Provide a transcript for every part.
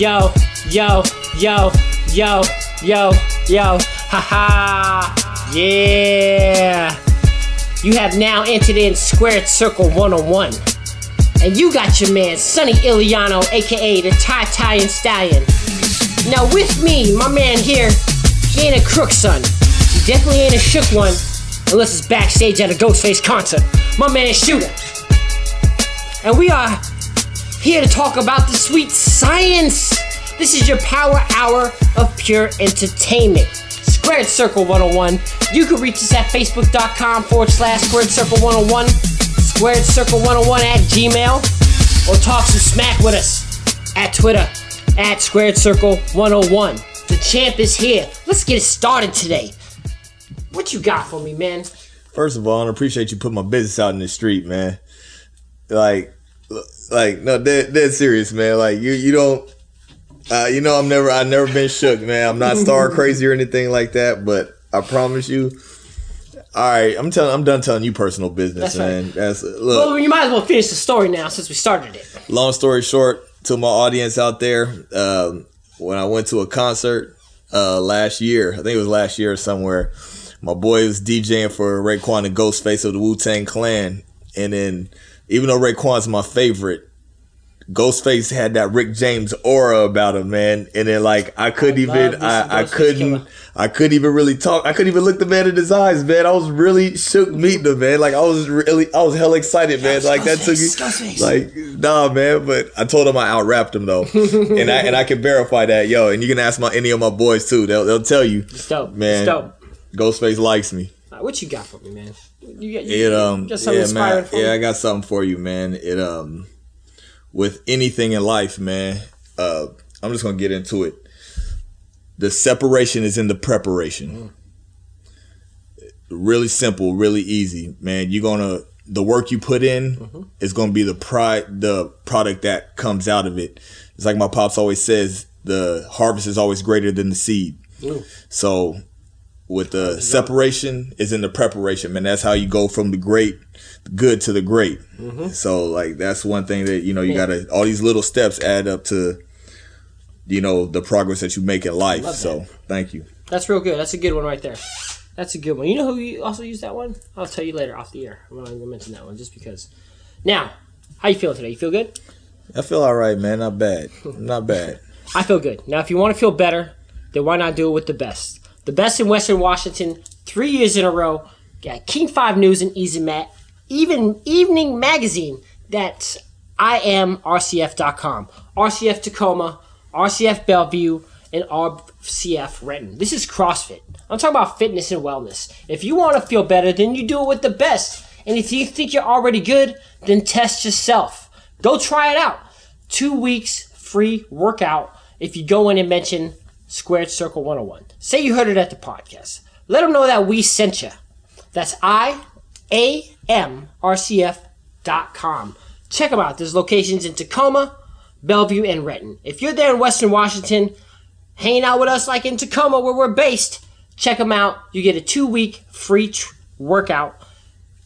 yo, yo, yo, yo, yo, yo, haha, yeah. You have now entered in Squared Circle 101. And you got your man, Sonny Iliano, aka the Tie Tie Stallion. Now, with me, my man here, he ain't a crook, son. He definitely ain't a shook one, unless it's backstage at a Ghostface concert. My man, Shoota. And we are here to talk about the sweet science. This is your power hour of pure entertainment. Squared Circle 101. You can reach us at facebook.com forward slash squared circle 101, squared circle 101 at gmail, or talk some smack with us at Twitter at squared circle 101. The champ is here. Let's get it started today. What you got for me, man? First of all, I appreciate you putting my business out in the street, man. Like, like no, dead, dead serious, man. Like you, you don't, uh, you know, I'm never, I've never been shook, man. I'm not star crazy or anything like that, but I promise you. All right, I'm telling, I'm done telling you personal business, That's right. man. That's look. Well, you might as well finish the story now since we started it. long story short, to my audience out there, um, when I went to a concert uh, last year, I think it was last year or somewhere, my boy was DJing for Raekwon and Ghostface of the Wu Tang Clan, and then even though Raekwon's my favorite. Ghostface had that Rick James aura about him, man, and then like I couldn't love even, I, I couldn't, Killer. I couldn't even really talk. I couldn't even look the man in his eyes, man. I was really shook meeting him, man. Like I was really, I was hella excited, man. Like that took me, like nah, man. But I told him I out rapped him though, and I and I can verify that, yo. And you can ask my any of my boys too. They'll they'll tell you, It's dope. man. It's dope. Ghostface likes me. Right, what you got for me, man? You got you, It um got something yeah inspiring man for yeah me? I got something for you man. It um with anything in life, man. Uh, I'm just gonna get into it. The separation is in the preparation. Really simple, really easy, man. You're gonna the work you put in is gonna be the pride, the product that comes out of it. It's like my pops always says, the harvest is always greater than the seed. Ooh. So with the separation is in the preparation, man. That's how you go from the great good to the great. Mm-hmm. So like that's one thing that you know you gotta all these little steps add up to you know the progress that you make in life. So thank you. That's real good. That's a good one right there. That's a good one. You know who you also used that one? I'll tell you later off the air. I'm not even gonna mention that one just because. Now, how you feeling today? You feel good? I feel all right, man. Not bad. Not bad. I feel good. Now, if you want to feel better, then why not do it with the best? The best in Western Washington, three years in a row. Got King Five News and Easy Matt, even Evening Magazine. That's IamRCF.com. RCF Tacoma, RCF Bellevue, and RCF Renton. This is CrossFit. I'm talking about fitness and wellness. If you want to feel better, then you do it with the best. And if you think you're already good, then test yourself. Go try it out. Two weeks free workout if you go in and mention Squared Circle 101. Say you heard it at the podcast. Let them know that we sent you. That's I A M R C F dot com. Check them out. There's locations in Tacoma, Bellevue, and Renton. If you're there in Western Washington, hanging out with us like in Tacoma where we're based, check them out. You get a two week free tr- workout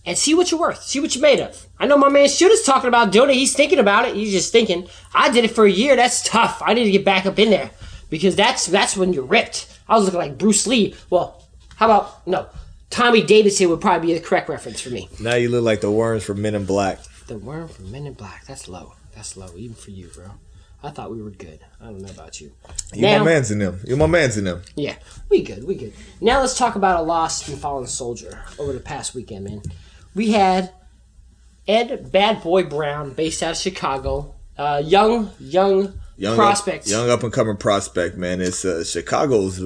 and see what you're worth. See what you're made of. I know my man Shoota's talking about doing it. He's thinking about it. He's just thinking. I did it for a year. That's tough. I need to get back up in there because that's that's when you're ripped. I was looking like Bruce Lee. Well, how about no? Tommy Davidson would probably be the correct reference for me. Now you look like the worms from Men in Black. The worm from Men in Black. That's low. That's low, even for you, bro. I thought we were good. I don't know about you. You Now- my man's in them. You're my man's in them. Yeah, we good, we good. Now let's talk about a lost and fallen soldier over the past weekend, man. We had Ed Bad Boy Brown, based out of Chicago, uh, young, young, Young prospect. up, young up and coming prospect, man. It's uh, Chicago's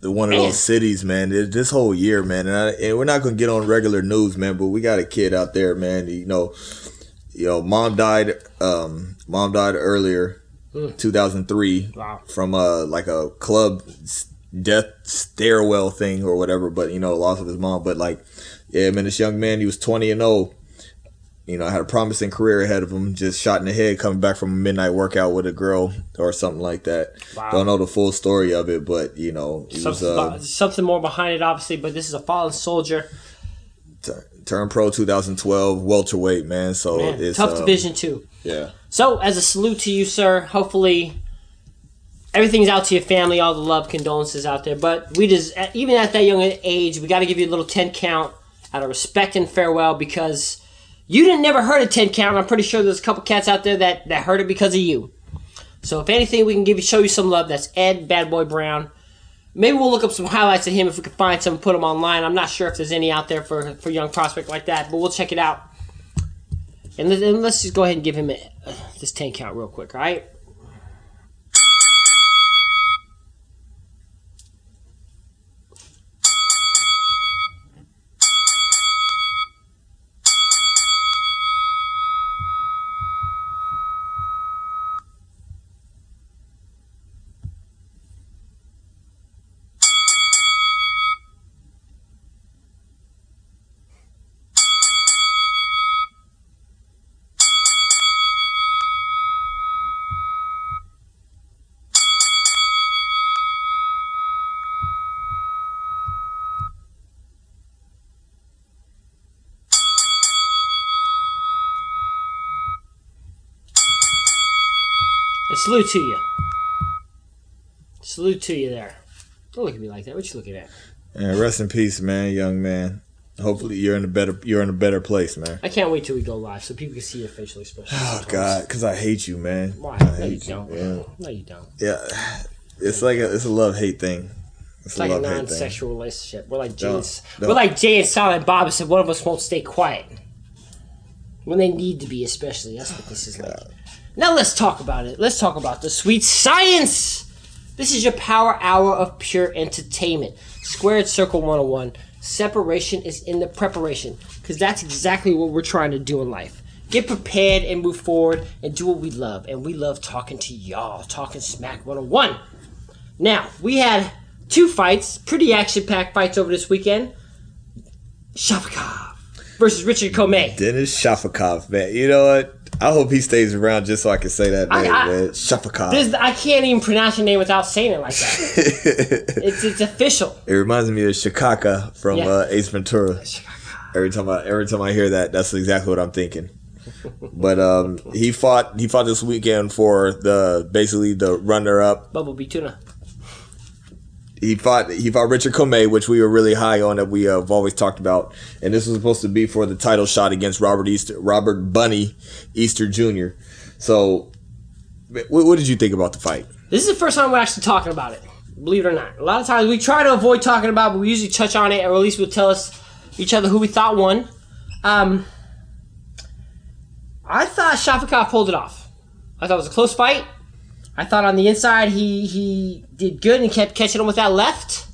the one of Man. those cities, man. It- This whole year, man, and, I, and we're not gonna get on regular news, man. But we got a kid out there, man. You know, you know, mom died. Um, mom died earlier, 2003, Hmm. Wow. from a like a club death stairwell thing or whatever. But you know, loss of his mom. But like, yeah, man, this young man, he was 20 and 0. You know, had a promising career ahead of him. Just shot in the head coming back from a midnight workout with a girl or something like that. Wow. Don't know the full story of it, but you know, he was Something, uh, something more behind it, obviously, but this is a fallen soldier. t- turned pro 2012 welterweight, man. So Man, it's tough uh, division too. Yeah, So, as a salute to you, sir, hopefully everything's out to your family, all the love, condolences out there. But we just, even at that young age, we got to give you a little 10 count out of respect and farewell because you didn't never heard a 10 count. I'm pretty sure there's a couple cats out there that, that heard it because of you. So if anything, we can give you show you some love. That's Ed Bad Boy Brown. Maybe we'll look up some highlights of him if we can find some, and put them online. I'm not sure if there's any out there for for young prospect like that, but we'll check it out. And, let, let's just go ahead and give him a, uh, this 10 count real quick, all right? Salute to you. Salute to you there. Don't look at me like that. What you looking at? And rest in peace, man, young man. Hopefully you're in a better you're in a better place, man. I can't wait till we go live so people can see your facial expression. Oh God, because I hate you, man. Why? I No, you don't. Yeah, No, you don't. yeah. It's like a it's a love hate thing. It's, It's like a non-sexual relationship. We're like Jay. Don't- and- don't. We're like Jay and Silent Bob said. One of us won't stay quiet when they need to be, especially. That's what this is like. Now let's talk about it. Let's talk about the sweet science. This is your power hour of pure entertainment. Squared Circle 101. Separation is in the preparation because that's exactly what we're trying to do in life. Get prepared and move forward and do what we love. And we love talking to y'all, talking smack 101. Now, we had two fights, pretty action packed fights over this weekend. Shafikov versus Richard Commey. Dennis Shafikov, man. You know what? I hope he stays around just so I can say that name, I- man. Shafikov. This, I can't even pronounce your name without saying it like that. it's, it's official. It reminds me of Shikaka from Yeah. uh, Ace Ventura. Every time I every time I hear that, that's exactly what I'm thinking. But um, he fought he fought this weekend for the basically the runner up. Bubble Bumblebee tuna. He fought he fought Richard Commey, which we were really high on that we uh, have always talked about, and this was supposed to be for the title shot against Robert Easter Robert Bunny Easter Jr. So, what, what did you think about the fight? This is the first time we're actually talking about it. Believe it or not. A lot of times we try to avoid talking about, it, but we usually touch on it, or at least we'll tell us each other who we thought won. Um, I thought Shafikov pulled it off. I thought it was a close fight. I thought on the inside he he did good and kept catching him with that left.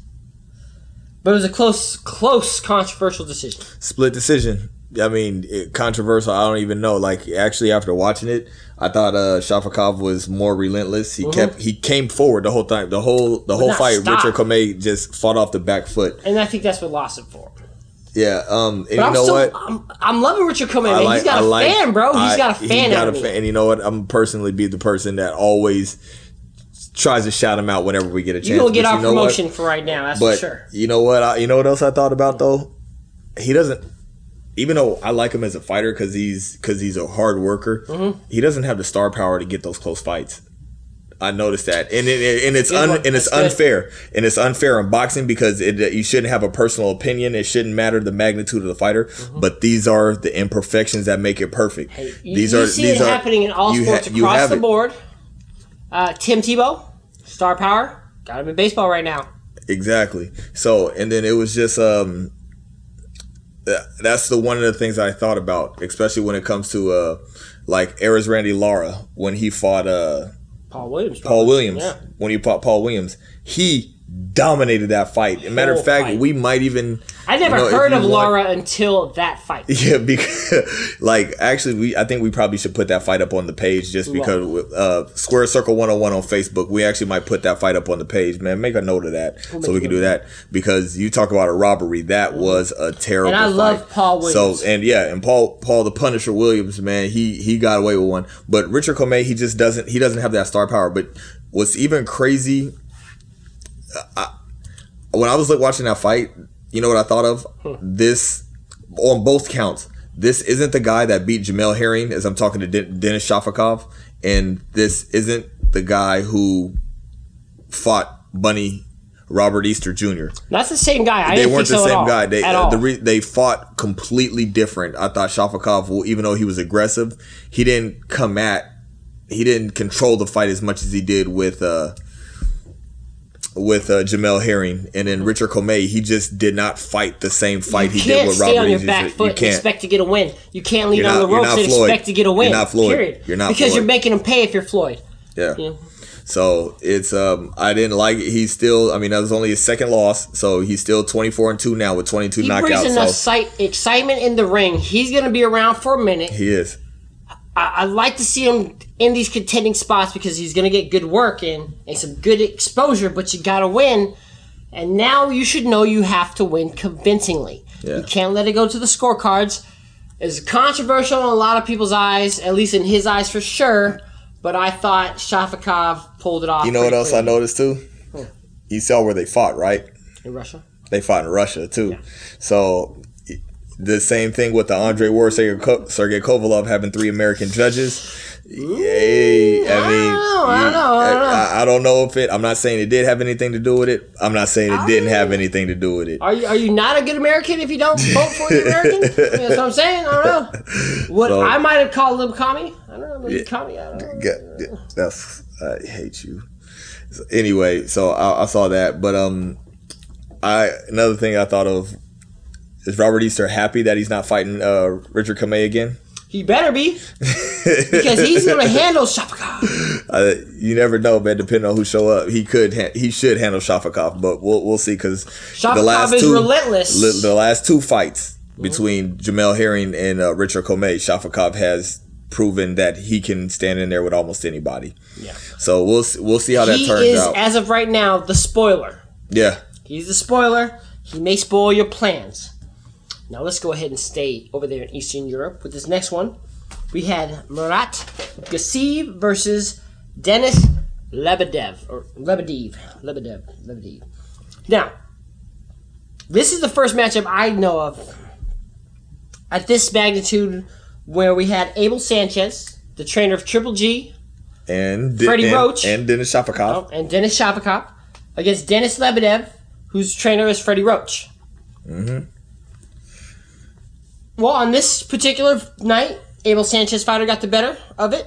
But it was a close, close, controversial decision. split decision. I mean, it, controversial. I don't even know. Like, actually, after watching it, I thought uh, Shafikov was more relentless. He kept he came forward the whole time. The whole the whole fight. stop. Richard Commey just fought off the back foot. And I think that's what lost him for. Yeah. Um. And But you I'm know still, what? I'm, I'm loving Commey, I man. like- He's got I a like- fan, bro. He's I- got a fan. he got out a fan. And you know what? I'm personally be the person that always tries to shout him out whenever we get a chance. You're gonna get But our you know what? promotion for right now, that's But for sure. you know what? I, you know what else I thought about though? He doesn't. Even though I like him as a fighter because he's because he's a hard worker, Mm-hmm. he doesn't have the star power to get those close fights. I noticed that, and it, and it's un, and it's That's good. unfair, and it's unfair in boxing because it you shouldn't have a personal opinion. It shouldn't matter the magnitude of the fighter, but these are the imperfections that make it perfect. You, these you are see these it are happening in all sports ha- across the board. Uh, Tim Tebow, star power, got him in baseball right now. Exactly. So, and then it was just um, that's the one of the things I thought about, especially when it comes to uh like Erislandy Lara when he fought uh Paul Williams. Paul Williams Yeah. when he fought Paul Williams. He dominated that fight. As a matter of fact, fight. we might even I never you know, heard of want- Lara until that fight. Yeah, because like actually, we I think we probably should put that fight up on the page just because uh, Square Circle 101 on Facebook. We actually might put that fight up on the page, man. Make a note of that so we can do that because you talk about a robbery. That was a terrible. And I fight. love Paul Williams. So and yeah, and Paul Paul the Punisher Williams, man, he he got away with one. But Richard Commey, he just doesn't he doesn't have that star power. But what's even crazy when I was like watching that fight, you know what I thought of? This on both counts. This isn't the guy that beat Jamel Herring, as I'm talking to Den- Dennis Shafikov, and this isn't the guy who fought Bunny Robert Easter Jr. That's the same guy. I they weren't the so same all, guy. They at uh, all. the re- they fought completely different. I thought Shafikov, even though he was aggressive, he didn't come at, he didn't control the fight as much as he did with uh with uh, Jamel Herring and then Richard Commey. He just did not fight the same fight you he did with. You can't stay on your back foot and expect to get a win. You can't lean on the ropes and Floyd. expect to get a win. You're not Floyd. Period. You're not because Floyd. you're making him pay if you're Floyd. Yeah. You know? So it's um I didn't like it. He's still I mean that was only his second loss, so he's still twenty four and two now with twenty two He brings knockouts. enough So sight, excitement in the ring. He's going to be around for a minute. he is. I, I like to see him in these contending spots because he's going to get good work in and some good exposure, but you got to win. And now you should know you have to win convincingly. Yeah. You can't let it go to the scorecards. It's controversial in a lot of people's eyes, at least in his eyes for sure. But I thought Shafikov pulled it off. You know what else I noticed too? You saw where they fought, right? in Russia? They fought in Russia too. So the same thing with the Andre Ward Sergey Ko- Sergey Kovalev having three American judges. Yay! I mean, I don't know, I don't know. I, I don't know if it. I'm not saying it did have anything to do with it. I'm not saying it didn't have anything to do with it. Are you are you not a good American if you don't vote for the American? That's what I'm saying. I don't know. What So- I might have called him commie. I don't know. Maybe commie. I don't know. That's I hate you. So anyway, so I, I saw that, but um, I another thing I thought of is Robert Easter happy that he's not fighting uh Richard Commey again. He better be because he's gonna handle Shafikov. Uh, you never know, man. Depending on who show up, he could ha- he should handle Shafikov, but we'll we'll see because Shafikov is relentless. li- the last two fights between Jamel Herring and uh, Richard Commey, Shafikov has proven that he can stand in there with almost anybody. Yeah. So we'll we'll see how that turns out. He turns is, out. as of right now, the spoiler. yeah. He's the spoiler. He may spoil your plans. Now let's go ahead and stay over there in Eastern Europe with this next one. We had Murat Gassiev versus Denis Lebedev or Lebedev, Lebedev, Lebedev. Now, this is the first matchup I know of at this magnitude where we had Abel Sanchez, the trainer of Triple G, and De- Freddie and, Roach. and Dennis Shafikov. Oh, and Dennis Shafikov against Dennis Lebedev, whose trainer is Freddie Roach. Mm-hmm. Well, on this particular night, Abel Sanchez fighter got the better of it.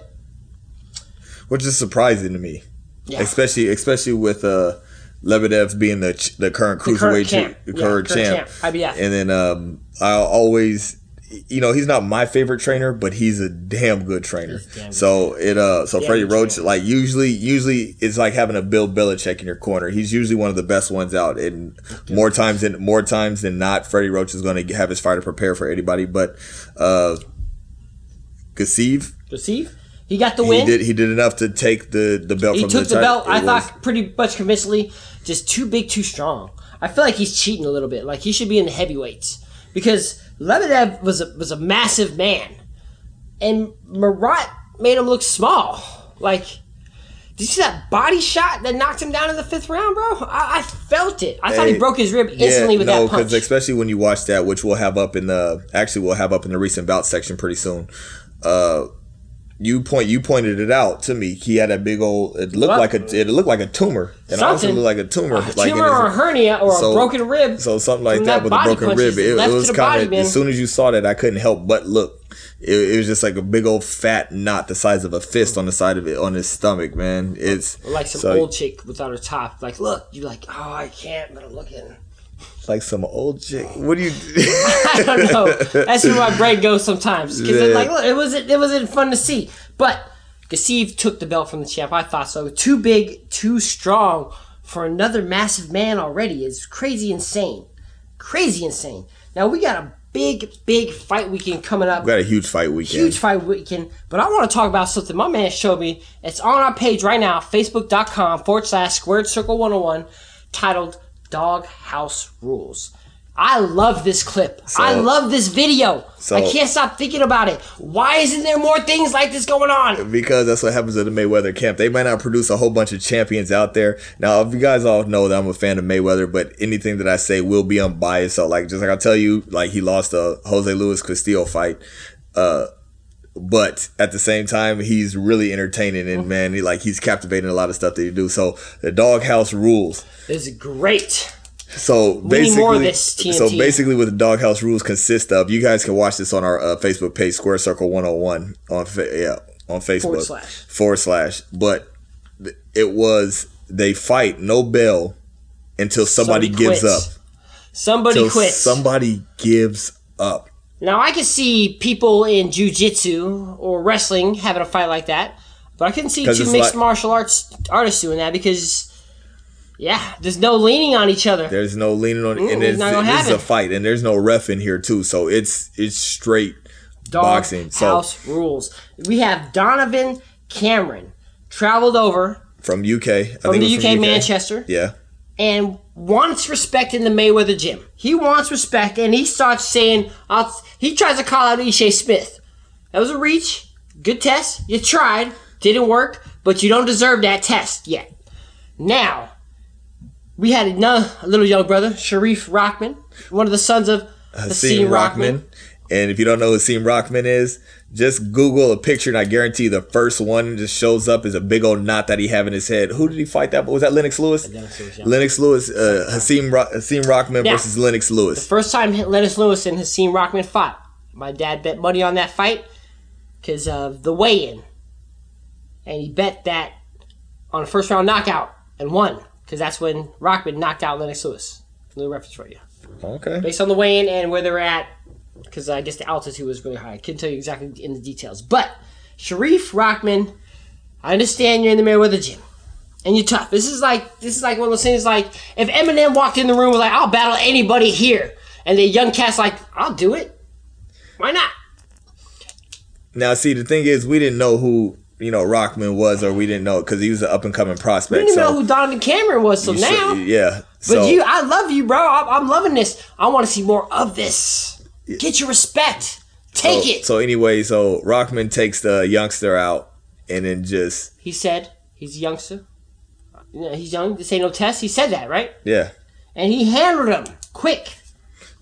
which is surprising to me, Yeah. especially especially with uh, Lebedev being the the current The current cruiserweight champ. champ, the Yeah, current champ, IBF. and then um, I always. You know he's not my favorite trainer, but he's a damn good trainer. Damn good so it uh so Damn Freddie Roach like usually usually it's like having a Bill Belichick in your corner. He's usually one of the best ones out, and more times than more times than not, Freddie Roach is going to have his fighter prepare for anybody. But uh, Gassiev, Receive. He got the win. he did he did enough to take the the belt He took the, the belt. it I was- thought pretty much convincingly. Just too big, too strong. I feel like he's cheating a little bit. Like he should be in the heavyweights because Lebedev was a, was a massive man, and Marat made him look small. Like, did you see that body shot that knocked him down in the fifth round, bro? I, I felt it. I thought he broke his rib instantly with no, that punch. because especially when you watch that, which we'll have up in the actually we'll have up in the recent bout section pretty soon. Uh, you point you pointed it out to me. He had a big old. It looked What? like a it looked like a tumor. It honestly looked like a tumor. a like in tumor or a hernia or so- a broken rib. So something like that, that with a broken rib. It, it was kind of as soon as you saw that, I couldn't help but look. It, it was just like a big old fat knot the size of a fist on the side of it on his stomach, man. It's like some so- old chick without her top. Like, look, you're like, oh, I can't, but I'm looking. Like some old chick. Oh. What do you? I don't know. That's where my brain goes sometimes. Because like, look, it wasn't it wasn't fun to see. But Gassiev took the belt from the champ. I thought so. Too big, too strong for another massive man already. is crazy insane. Crazy insane. Now we got a big, big fight weekend coming up. We got a huge fight weekend. Huge fight weekend. But I want to talk about something my man showed me. It's on our page right now, facebook.com forward slash squared circle 101, titled Dog House Rules. I love this clip. I love this video. So- I can't stop thinking about it. Why isn't there more things like this going on? because that's what happens at the Mayweather camp. They might not produce a whole bunch of champions out there. Now, if you guys all know that I'm a fan of Mayweather, but anything that I say will be unbiased. So, like, just like I'll tell you, like he lost a Jose Luis Castillo fight. Uh, but at the same time, he's really entertaining and man, he, like he's captivating a lot of stuff that he do. So the Doghouse rules. Is great. So basically, more of this, so basically, what the Doghouse rules consist of, you guys can watch this on our uh, Facebook page, Square Circle One Hundred One on fa- yeah on Facebook Forward slash. forward slash. But th- it was they fight no bell until somebody, gives up. Somebody quits. somebody gives up. Now I could see people in jujitsu or wrestling having a fight like that, but I couldn't see two mixed like- martial arts artists doing that because, yeah, there's no leaning on each other. There's no leaning on, Mm, and it's it's, this is a fight, and there's no ref in here too, so it's it's straight Dog boxing. So house rules. We have Donovan Cameron traveled over from UK, I from think the it was UK, Manchester, Yeah, and wants respect in the Mayweather gym. He wants respect, and he starts saying, I'll, he tries to call out Ishe Smith. That was a reach. Good test. You tried. Didn't work, but you don't deserve that test yet. Now, we had another little young brother, Sharif Rockman, one of the sons of Hasim Rockman. Rockman. And if you don't know who Hasim Rockman is, just Google a picture, and I guarantee the first one just shows up is a big old knot that he have in his head. Who did he fight that? Was that Lennox Lewis? Lennox Lewis, yeah. Lennox Lewis, uh, Hasim, Ro- Hasim Rockman Now- versus Lennox Lewis. The First time Lennox Lewis and Hasim Rockman fought. My dad bet money on that fight because of the weigh-in, and he bet that on a first round knockout and won because that's when Rockman knocked out Lennox Lewis. Little reference for you, Okay. based on the weigh-in and where they're at, because I guess the altitude was really high. I couldn't tell you exactly in the details, but Sharif Rockman, I understand you're in the Mayweather gym. And you're tough. This is like this is like one of those things like if Eminem walked in the room was like, I'll battle anybody here. And the young cat's like, I'll do it. Why not? Now, see, the thing is, we didn't know who you know Rockman was, or we didn't know because he was an up and coming prospect. We didn't even so know who Donovan Cameron was till you now. should- yeah. but so, you, I love you, bro. I'm, I'm loving this. I want to see more of this. Get your respect. Take so, it. So anyway, so Rockman takes the youngster out, and then just he said he's a youngster. You He's young. This ain't no test. He said that, right? yeah. And he handled him quick.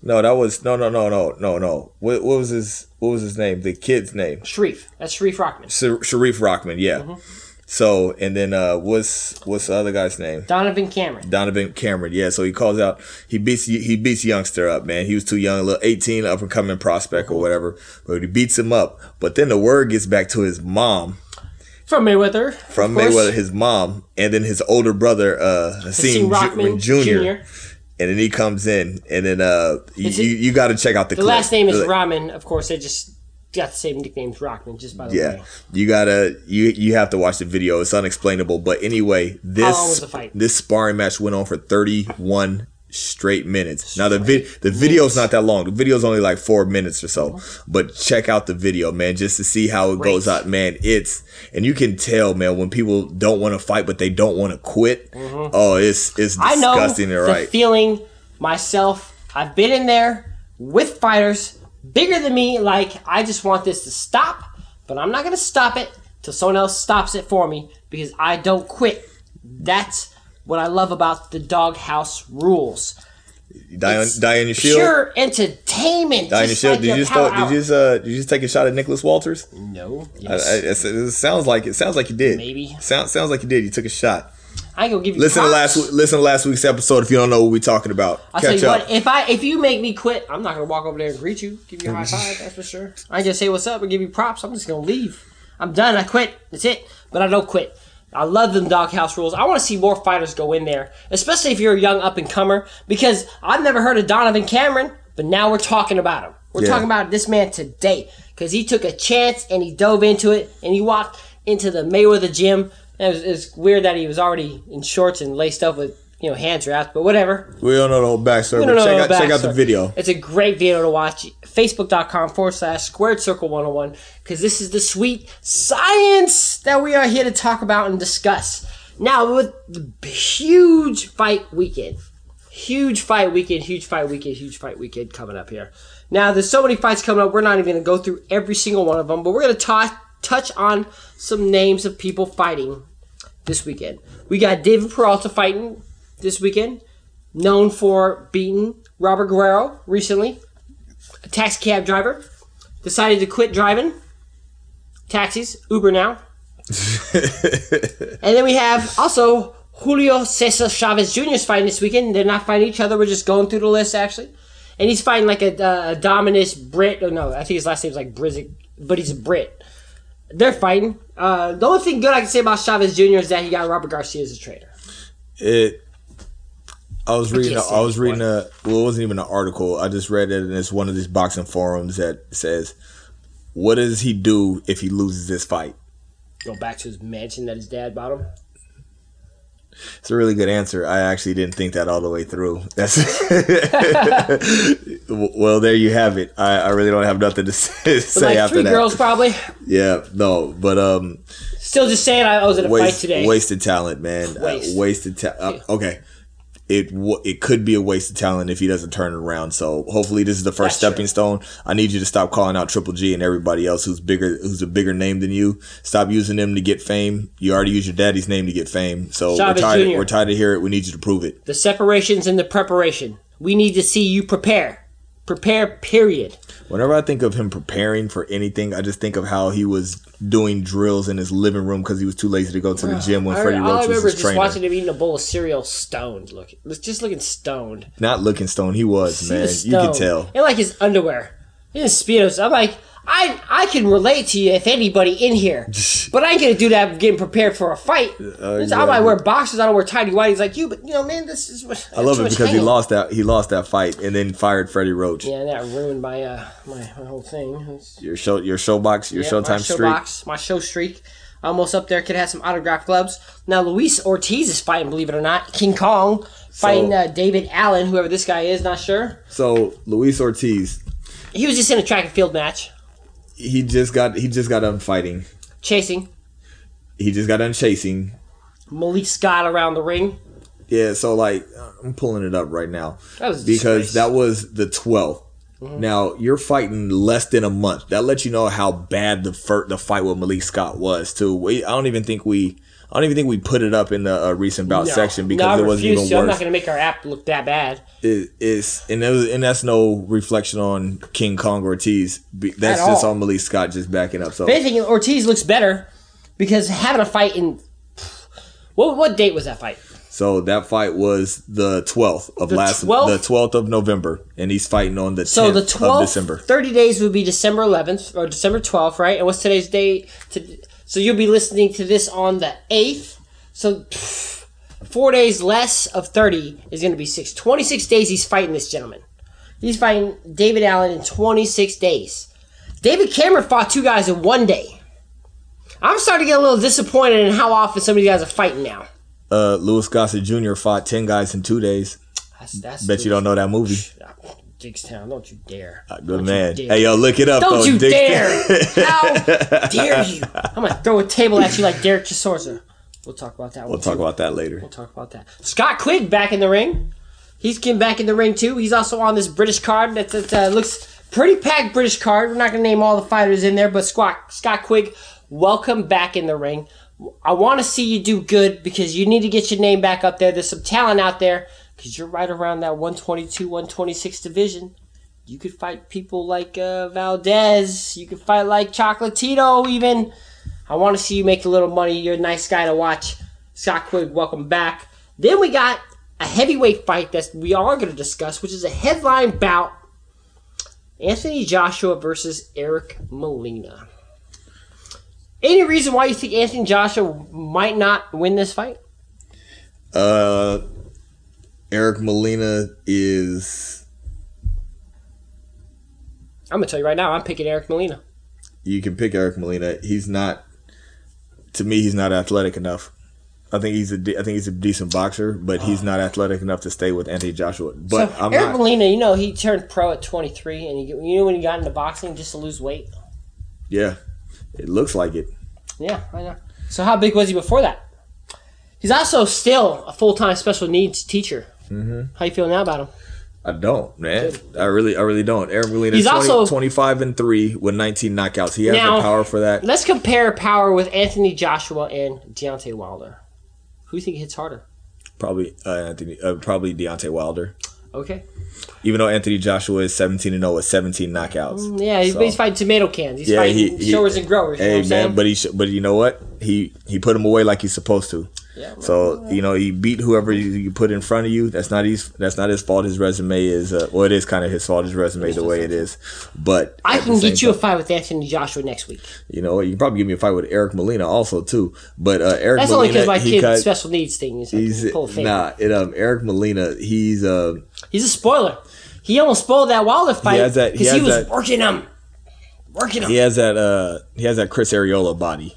No, that was no, no, no, no, no, no. What, what was his What was his name? The kid's name, Sharif. That's Sharif Rockman. Sha- Sharif Rockman. Yeah. Mm-hmm. So and then uh, what's what's the other guy's name? Donovan Cameron. Donovan Cameron. Yeah. So he calls out. He beats he beats youngster up, man. He was too young, a little eighteen, up and coming prospect or whatever. But he beats him up. But then the word gets back to his mom From Mayweather. from. Mayweather, his mom, and then his older brother, uh, Hasim Hasim Rockman Jr. And then he comes in, and then uh, you, it- you, got to check out the. The last name is Rahman. Of course, they just got the same nicknames, Rockman, just by the Yeah, way. you gotta you you have to watch the video. It's unexplainable, but anyway, this long was the fight? this sparring match went on for thirty one straight minutes. Now the vid the video's not that long. The video's only like four minutes or so. But check out the video, man, just to see how it goes out. Man, it's and you can tell, man, when people don't want to fight but they don't want to quit. Oh, it's it's Mm-hmm. I know disgusting right. feeling myself. I've been in there with fighters bigger than me. Like I just want this to stop, but I'm not gonna stop it till someone else stops it for me because I don't quit. That's what I love about the doghouse rules. die on die on your shield. Pure entertainment. Die on your shield. like did you throw, did you just uh did you just take a shot at Nicholas Walters? No. Yes. I, it's- it sounds like it sounds like you did. Maybe. Sounds sounds like you did. You took a shot. I ain't gonna give you. Listen to props. last listen to last week's episode if you don't know what we're talking about. I'll tell you up. what, if I if you make me quit, I'm not gonna walk over there and greet you, give you a high five, that's for sure. I gonna say what's up and give you props. I'm just gonna leave. I'm done. I quit. That's it. But I don't quit. I love them doghouse rules. I want to see more fighters go in there, especially if you're a young up and comer, because I've never heard of Donovan Cameron, but now we're talking about him. We're Yeah. talking about this man today because he took a chance and he dove into it and he walked into the Mayweather gym. It was, it was weird that he was already in shorts and laced up with you know hand wraps, but whatever. We don't know the whole backstory, We but don't know check out check out the video. It's a great video to watch. Facebook.com forward slash squared circle 101 because this is the sweet science that we are here to talk about and discuss. Now, with the huge fight weekend, huge fight weekend, huge fight weekend, huge fight weekend coming up here. Now, there's so many fights coming up, we're not even going to go through every single one of them, but we're going to ta- touch on some names of people fighting this weekend. We got David Peralta fighting this weekend known for beating Robert Guerrero recently, a taxi cab driver, decided to quit driving taxis, Uber now. and then we have also Julio Cesar Chavez Jr. is fighting this weekend. They're not fighting each other. We're just going through the list actually, and he's fighting like a, uh, a Dominus Brit. Oh no, I think his last name name's like Brizik, but he's a Brit. They're fighting. Uh, the only thing good I can say about Chavez Jr. is that he got Robert Garcia as a trainer. It. I was reading. can't a- I was reading a. Well, it wasn't even an article. I just read it, and it's one of these boxing forums that says, "What does he do if he loses this fight?" Go back to his mansion that his dad bought him. It's a really good answer. I actually didn't think that all the way through. That's well. There you have it. I, I really don't have nothing to say, say like after three that. girls probably. Yeah, no, but um, Still just saying I was at a fight today. wasted talent, man. Waste. Uh, wasted talent. Uh, okay, it w- it could be a waste of talent if he doesn't turn it around. So hopefully this is the first That's stepping stone. I need you to stop calling out Triple G and everybody else who's bigger, who's a bigger name than you. Stop using them to get fame. You already use your daddy's name to get fame. So Chavez we're tired. Jr.. We're tired to hear it. We need you to prove it. the separations and the preparation. We need to see you prepare. Prepare, period. Whenever I think of him preparing for anything, I just think of how he was doing drills in his living room because he was too lazy to go to the gym when I, Freddie all I Roach was remember is his just trainer. watching him eating a bowl of cereal stoned. Look, just looking stoned. Not looking stoned he was He man. was You can tell. And like his underwear. His speedos. I'm like, I I can relate to you if anybody in here. But I ain't gonna do that getting prepared for a fight. Uh, I might wear boxers, I don't wear tidy whities like you, but you know, man, this is what I love it because he lost that he lost that fight and then fired Freddie Roach. Yeah, and that ruined my uh my, my whole thing. Your show your showbox, your Yeah, Showtime show streak. box, my show streak. Almost up there. Could have some autograph gloves. Now Luis Ortiz is fighting, believe it or not. King Kong fighting So- uh, David Allen, whoever this guy is, not sure. So Luis Ortiz, He was just in a track and field match, he just got he just got done fighting. chasing He just got done chasing. Malik Scott around the ring. Yeah, so like I'm pulling it up right now That was because that was the 12th. Mm-hmm. Now you're fighting less than a month. That lets you know how bad the fir- the fight with Malik Scott was too. We, I don't even think we I don't even think we put it up in the uh, recent bout No. section because I it wasn't even to. I'm not going to make our app look that bad. It, it's and, it was, and that's no reflection on King Kong Ortiz. That's At just all. on Malik Scott just backing up. So If anything, Ortiz looks better because having a fight in what what date was that fight? So that fight was the 12th of The last 12th? the 12th of November and he's fighting on the So 10th the of 12th, December. 30 days would be December 11th or December 12th, right? And what's today's date? To, so you'll be listening to this on the 8th. So pff, four days less of 30 is going to be six. 26 days he's fighting this gentleman. He's fighting David Allen in 26 days. David Cameron fought two guys in one day. I'm starting to get a little disappointed in how often some of these guys are fighting now. Uh Louis Gossett Jr. fought 10 guys in 2 days. That's, that's Bet you don't know that movie. Diggstown, don't you dare. Good Don't man. dare. Hey yo, look it up Don't though. you Dick- dare! How dare you? I'm gonna throw a table at you like Derek Chisora. We'll talk about that. We'll talk about that later. We'll talk about that. Scott Quigg back in the ring. He's getting back in the ring too. He's also on this British card that, that uh, looks pretty packed. British card. We're not gonna name all the fighters in there, but Scott Scott Quigg, welcome back in the ring. I want to see you do good because you need to get your name back up there. There's some talent out there because you're right around that 122, 126 division. You could fight people like uh, Valdez. You could fight like Chocolatito, even. I want to see you make a little money. You're a nice guy to watch. Scott Quigg, welcome back. Then we got a heavyweight fight that we are going to discuss, which is a headline bout Anthony Joshua versus Eric Molina. Any reason why you think Anthony Joshua might not win this fight? Uh Eric Molina is I'm going to tell you right now, I'm picking Eric Molina. you can pick Eric Molina. He's not to me he's not athletic enough. I think he's a de- I think he's a decent boxer, but he's not athletic enough to stay with Anthony Joshua. But so I'm Eric not Molina, you know, he turned pro at 23, and he, you know when he got into boxing just to lose weight. Yeah. It looks like it. Yeah, I know. So how big was he before that? He's also still a full time special needs teacher. Mm-hmm. How you feel now about him? I don't, man. I really, I really don't. Aaron Molina, He's 20, also- 25 and three with 19 knockouts. He has Now- the power for that. Let's compare power with Anthony Joshua and Deontay Wilder. Who do you think hits harder? Probably uh, Anthony, uh, probably Deontay Wilder. Okay. Even though Anthony Joshua is 17 and 0 with 17 knockouts. Yeah, he's, So- he's fighting tomato cans. He's Yeah, fighting he, he showers and growers. You know Hey what man, saying? but he but you know what? He he put him away like he's supposed to. Yeah, So you know he beat whoever you, you put in front of you. That's not his. That's not his fault. His resume is. Uh, well, it is kind of his fault. His resume the way it is. But I can get you a fight with Anthony Joshua next week. You know? You can probably give me a fight with Eric Molina also too. But uh, Eric That's only because my kid cut. special needs thing. He's, like, He's pull a finger. nah. It um Eric Molina. He's uh He's a spoiler. He almost spoiled that Wilder fight has that- he because he, was that- working him, working him. he has that uh he has that Chris Arreola body.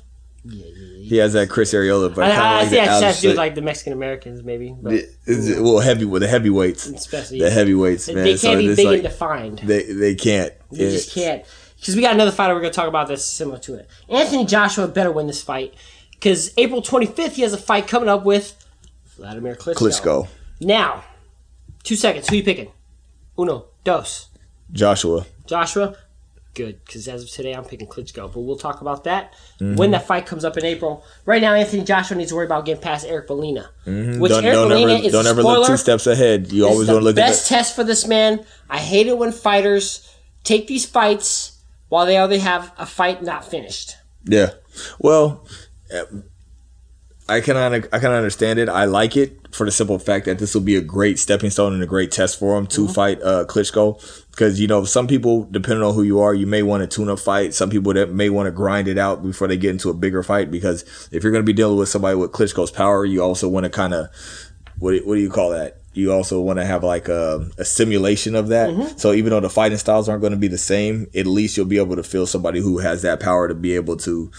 He has that Chris Arreola, but I, I, like the that has to do Alex- with like the Mexican Americans, maybe. But It's- well, heavy with the heavyweights, especially the heavyweights, man. they can't so be big like, and defined. They they can't. They just can't. Because we got another fighter we're going to talk about that's similar to it. Anthony Joshua better win this fight. Because April 25th, he has a fight coming up with Vladimir Klitschko. Klitschko, Now, two seconds. Who you picking? Uno, dos. Joshua. Joshua? Good. Because as of today, I'm picking Klitschko. But we'll talk about that Mm-hmm. when that fight comes up in April. Right now, Anthony Joshua needs to worry about getting past Eric Molina. Which Don't, Eric don't Molina ever is don't ever spoiler. look two steps ahead. You always want to look best at test for this man. I hate it when fighters take these fights while they already have a fight not finished. yeah. Well, uh, I can I can understand it. I like it for the simple fact that this will be a great stepping stone and a great test for him to Mm-hmm. fight uh, Klitschko. Because you know, some people, depending on who you are, you may want to tune-up fight. Some people that may want to grind it out before they get into a bigger fight. Because if you're going to be dealing with somebody with Klitschko's power, you also want to kind of what do- what do you call that? You also want to have like a, a simulation of that. Mm-hmm. So even though the fighting styles aren't going to be the same, at least you'll be able to feel somebody who has that power to be able to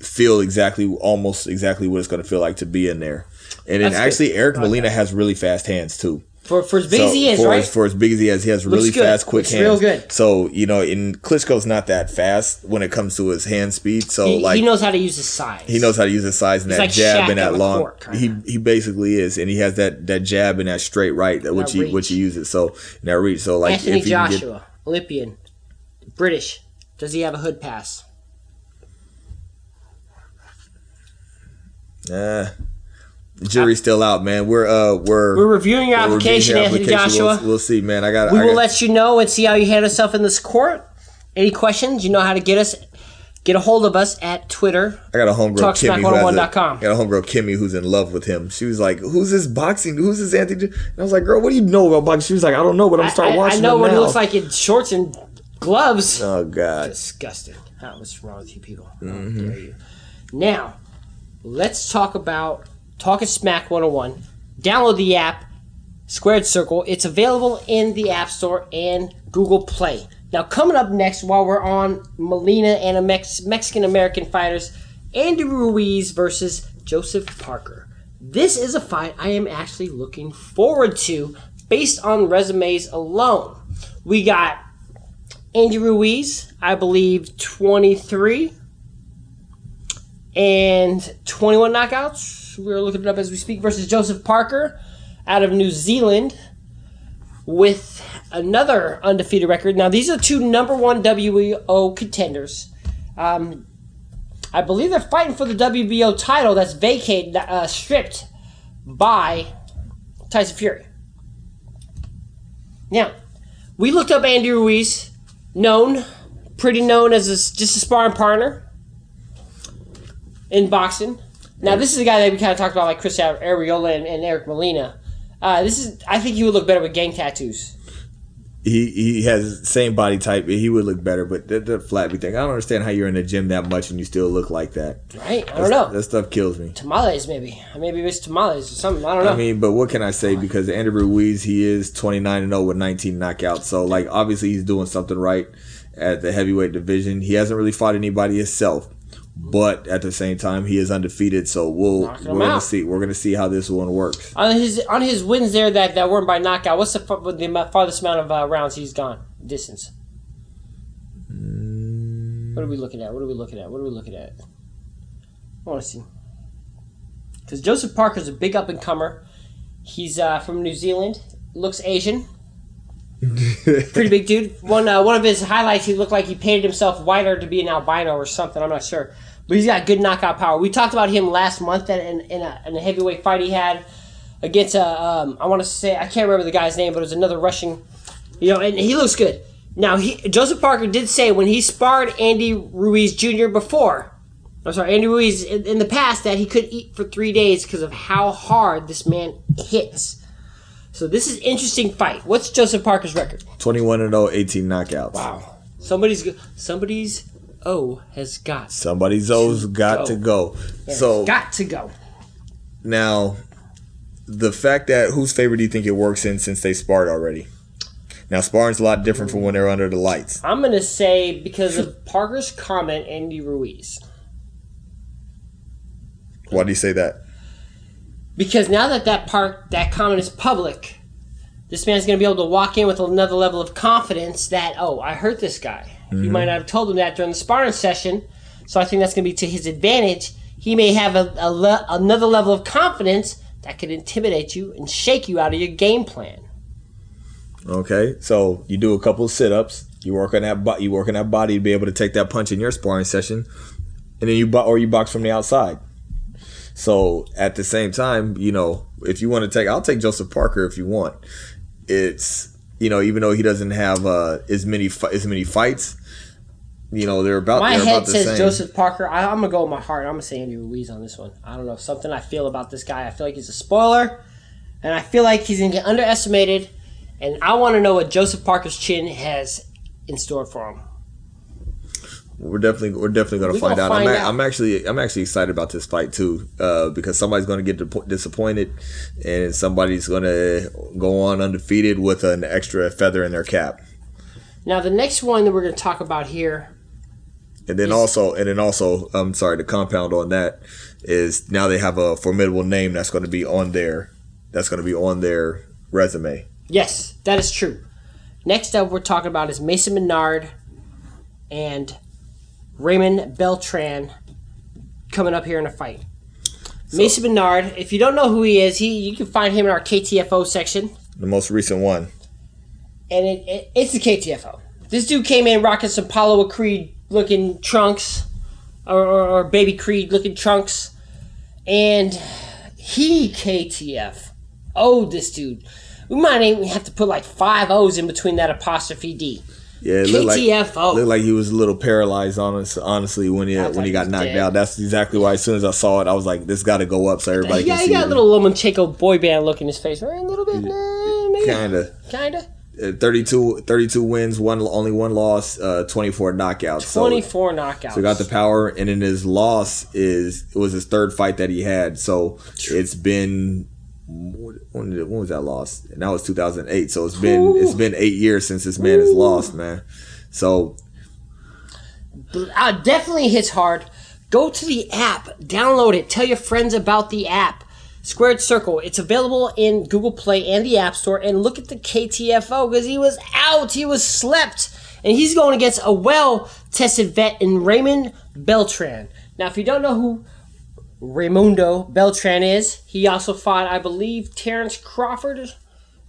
feel exactly, almost exactly what it's going to feel like to be in there. And then That's good. actually, Eric Molina has really fast hands too. For, for as big as he is, for right? As, for as big as he is, he has really good. fast, quick Looks hands. real good. So you know, in Klitschko's not that fast when it comes to his hand speed. So he, like he knows how to use his size. he knows how to use his size and that like jab Shaq and that long. Kinda. he he basically is, and he has that that jab and that straight right that which That he which he reach. uses. So that reach. So like Anthony can get Joshua, Olympian, British. Does he have a hood pass? Uh, jury's still out, man. We're uh we're We're reviewing your we're reviewing application, your Anthony application. Joshua. We'll, we'll see, man. I got. we I will got, let you know and see how you handle yourself in this court. Any questions? You know how to get us. Get a hold of us at Twitter. I got a homegirl Kimmy who a, TalkSmack101.com. got a homegirl Kimmy who's in love with him. She was like, "Who's this boxing? Who's this Anthony?" And I was like, "Girl, what do you know about boxing?" She was like, "I don't know, but I'm gonna start I, I, watching." I know what he now." looks like in shorts and gloves. Oh God. Disgusting. How what's wrong with you people? How Mm-hmm. dare you? Now, let's talk about Talking Smack 101. Download the app, Squared Circle. It's available in the App Store and Google Play. Now, coming up next, while we're on Molina and a Mex- Mexican American fighters, Andy Ruiz versus Joseph Parker. This is a fight I am actually looking forward to based on resumes alone. We got Andy Ruiz, I believe 23 and 21 knockouts. We're looking it up as we speak versus Joseph Parker out of New Zealand with another undefeated record. Now, these are two number one WBO contenders. Um, I believe they're fighting for the WBO title that's vacated, uh, stripped by Tyson Fury. Now, we looked up Andy Ruiz, known, pretty known as a, just a sparring partner in boxing. Now, this is a guy that we kind of talked about, like Chris Arreola and, and Eric Molina. Uh, this is, I think he would look better with gang tattoos. He he has the same body type. He would look better, but the, the flappy thing. I don't understand how you're in the gym that much and you still look like that. Right? I don't know. That stuff kills me. Tamales, maybe. Maybe it's tamales or something. I don't know. I mean, but what can I say? Because Andrew Ruiz, he is 29 and 0 with 19 knockouts. So, like, obviously, he's doing something right at the heavyweight division. He hasn't really fought anybody himself, but at the same time, he is undefeated. So we'll we're him gonna out. see we're gonna see how this one works. on his on his wins there that, that weren't by knockout, what's the, the farthest amount of uh, rounds he's gone? Distance. What are we looking at? What are we looking at? What are we looking at? I want to see. Because Joseph Parker's a big up and comer. He's uh, from New Zealand. Looks Asian. Pretty big dude. One uh, one of his highlights, he looked like he painted himself whiter to be an albino or something. I'm not sure, but he's got good knockout power. We talked about him last month in, in, a, in a heavyweight fight he had against a um, I want to say I can't remember the guy's name, but it was another Russian. You know, and he looks good. Now he Joseph Parker did say when he sparred Andy Ruiz Jr. before, I'm sorry, Andy Ruiz in, in the past that he could eat for three days because of how hard this man hits. So this is interesting fight. What's Joseph Parker's record? 21 and 0, 18 knockouts. Wow. Somebody's somebody's O has got Somebody's O's got go. to go. So got to go. now, the fact that whose favor do you think it works in since they sparred already? Now, sparring's a lot different from when they're under the lights. I'm gonna say because of Parker's comment, Andy Ruiz. Why do you say that? Because now that that part that comment is public, this man's gonna be able to walk in with another level of confidence that oh, I hurt this guy. You mm-hmm. might not have told him that during the sparring session, so I think that's gonna be to his advantage. He may have a, a le- another level of confidence that could intimidate you and shake you out of your game plan. Okay, so you do a couple of sit-ups. You work on that. Bo- you work on that body to be able to take that punch in your sparring session, and then you bo- or you box from the outside. So at the same time, you know, if you want to take, I'll take Joseph Parker if you want. It's you know, even though he doesn't have uh, as many as many fights, you know, they're about My they're head about the says same. Joseph Parker. I, I'm gonna go with my heart. I'm gonna say Andy Ruiz on this one. I don't know something I feel about this guy. I feel like he's a spoiler, and I feel like he's gonna get underestimated. And I want to know what Joseph Parker's chin has in store for him. We're definitely we're definitely gonna We're find gonna out. find I'm, a- out. I'm actually I'm actually excited about this fight too, uh, because somebody's gonna get disappointed, and somebody's gonna go on undefeated with an extra feather in their cap. Now the next one that we're gonna talk about here. And then also, and then also, I'm sorry, to compound on that is now they have a formidable name that's going to be on their that's going to be on their resume. Yes, that is true. Next up, we're talking about is Mason Menard and Raymond Beltran coming up here in a fight. Mason Menard, if you don't know who he is, he you can find him in our KTFO section. The most recent one. and it, it it's the KTFO. This dude came in rocking some Apollo Creed looking trunks, or, or, or baby Creed looking trunks, and he KTF. Oh, this dude. We might even have to put like five O's in between that apostrophe D. Yeah, it looked like, looked like he was a little paralyzed on us, honestly, when he when he he got knocked dead. out. That's exactly why. As soon as I saw it, I was like, "This got to go up so everybody can see. yeah, he got a little Lomachenko boy band look in his face. Right? A little bit, nah, maybe. Kinda. Kinda. Uh, 32, 32 wins, one only one loss, uh, twenty four knockouts. So- 24 knockouts. So got the power, and then his loss is it was his third fight that he had. So it's been when, did, when was that loss? And that was 2008. So it's been it's been eight years since this man has lost, man. So uh, definitely hits hard. Go to the app, download it, tell your friends about the app. Squared Circle. It's available in Google Play and the App Store. And look at the KTFO because he was out, he was slept, and he's going against a well-tested vet in Raymond Beltran. Now, if you don't know who Raymundo Beltran is, he also fought, I believe, Terrence Crawford.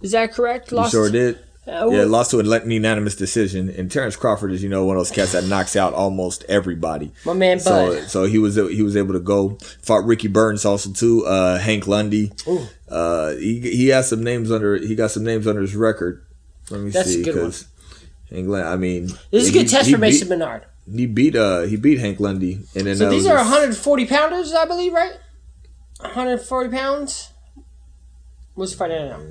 Is that correct? he sure did. Uh, Yeah, lost to an unanimous decision. And Terrence Crawford is, you know, one of those cats that knocks out almost everybody. My man So, Bud. so he was he was able to go fought Ricky Burns also too. Uh, Hank Lundy. Uh, he he has some names under he got some names under his record. Let me see. That's a good one. Lundy. I mean, This is a he- good test he for Mason Beat, Menard. He beat uh he beat Hank Lundy and then So these are 140 pounders, I believe, right? 140 pounds. What's he fighting at now?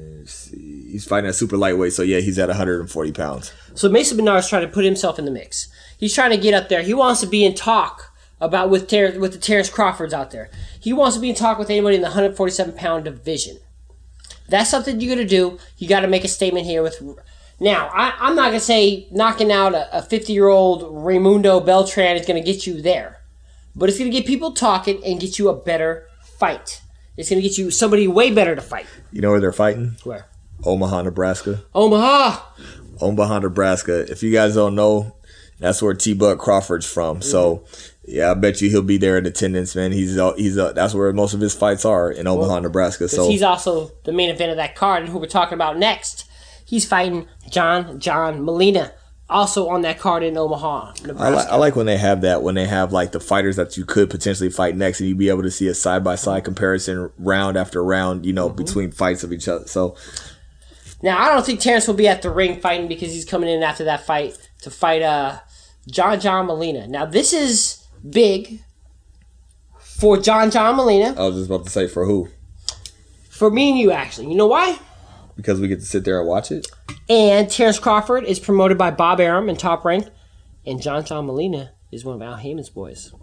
he's fighting at super lightweight. So yeah, he's at 140 pounds. So Mason Menard's trying to put himself in the mix. He's trying to get up there. He wants to be in talk about with Ter- with the Terrence Crawfords out there. He wants to be in talk with anybody in the 147 pound division. That's something you got to do. You got to make a statement here with. Now, I, I'm not gonna say knocking out a 50 year old Raymundo Beltran is gonna get you there, but it's gonna get people talking and get you a better fight. It's gonna get you somebody way better to fight. You know where they're fighting? Where? Omaha, Nebraska. Omaha. Omaha, Nebraska. If you guys don't know, that's where T. Buck Crawford's from. So, yeah, I bet you he'll be there in attendance, man. He's uh, he's uh, that's where most of his fights are in Omaha, Nebraska. So he's also the main event of that card, and who we're talking about next. He's fighting John John Molina also on that card in Omaha, I like, I like when they have that when they have like the fighters that you could potentially fight next, and you'd be able to see a side by side comparison round after round, you know, between fights of each other. So Now, I don't think Terrence will be at the ring fighting because he's coming in after that fight to fight uh, John John Molina. Now, this is big for John John Molina, I was just about to say for who for me and you, actually. You know why? Because we get to sit there and watch it. And Terrence Crawford is promoted by Bob Arum in Top Rank, and John John Molina is one of Al Haymon's boys.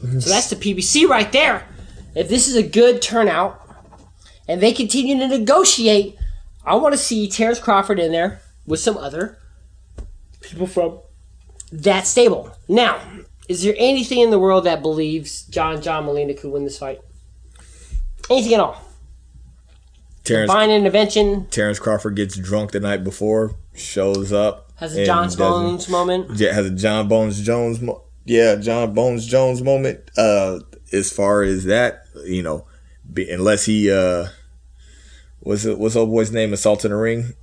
So that's the PBC right there. If this is a good turnout, and they continue to negotiate, I want to see Terrence Crawford in there with some other people from that stable. Now, is there anything in the world that believes John John Molina could win this fight? Anything at all? Terrence Divine intervention Terrence Crawford gets drunk the night before, shows up, has a Jon Bones moment. Yeah, has a Jon Bones Jones. Mo- yeah, Jon Bones Jones moment. Uh, as far as that, you know, be, unless he uh, what's it, what's old boy's name? Assault in the ring.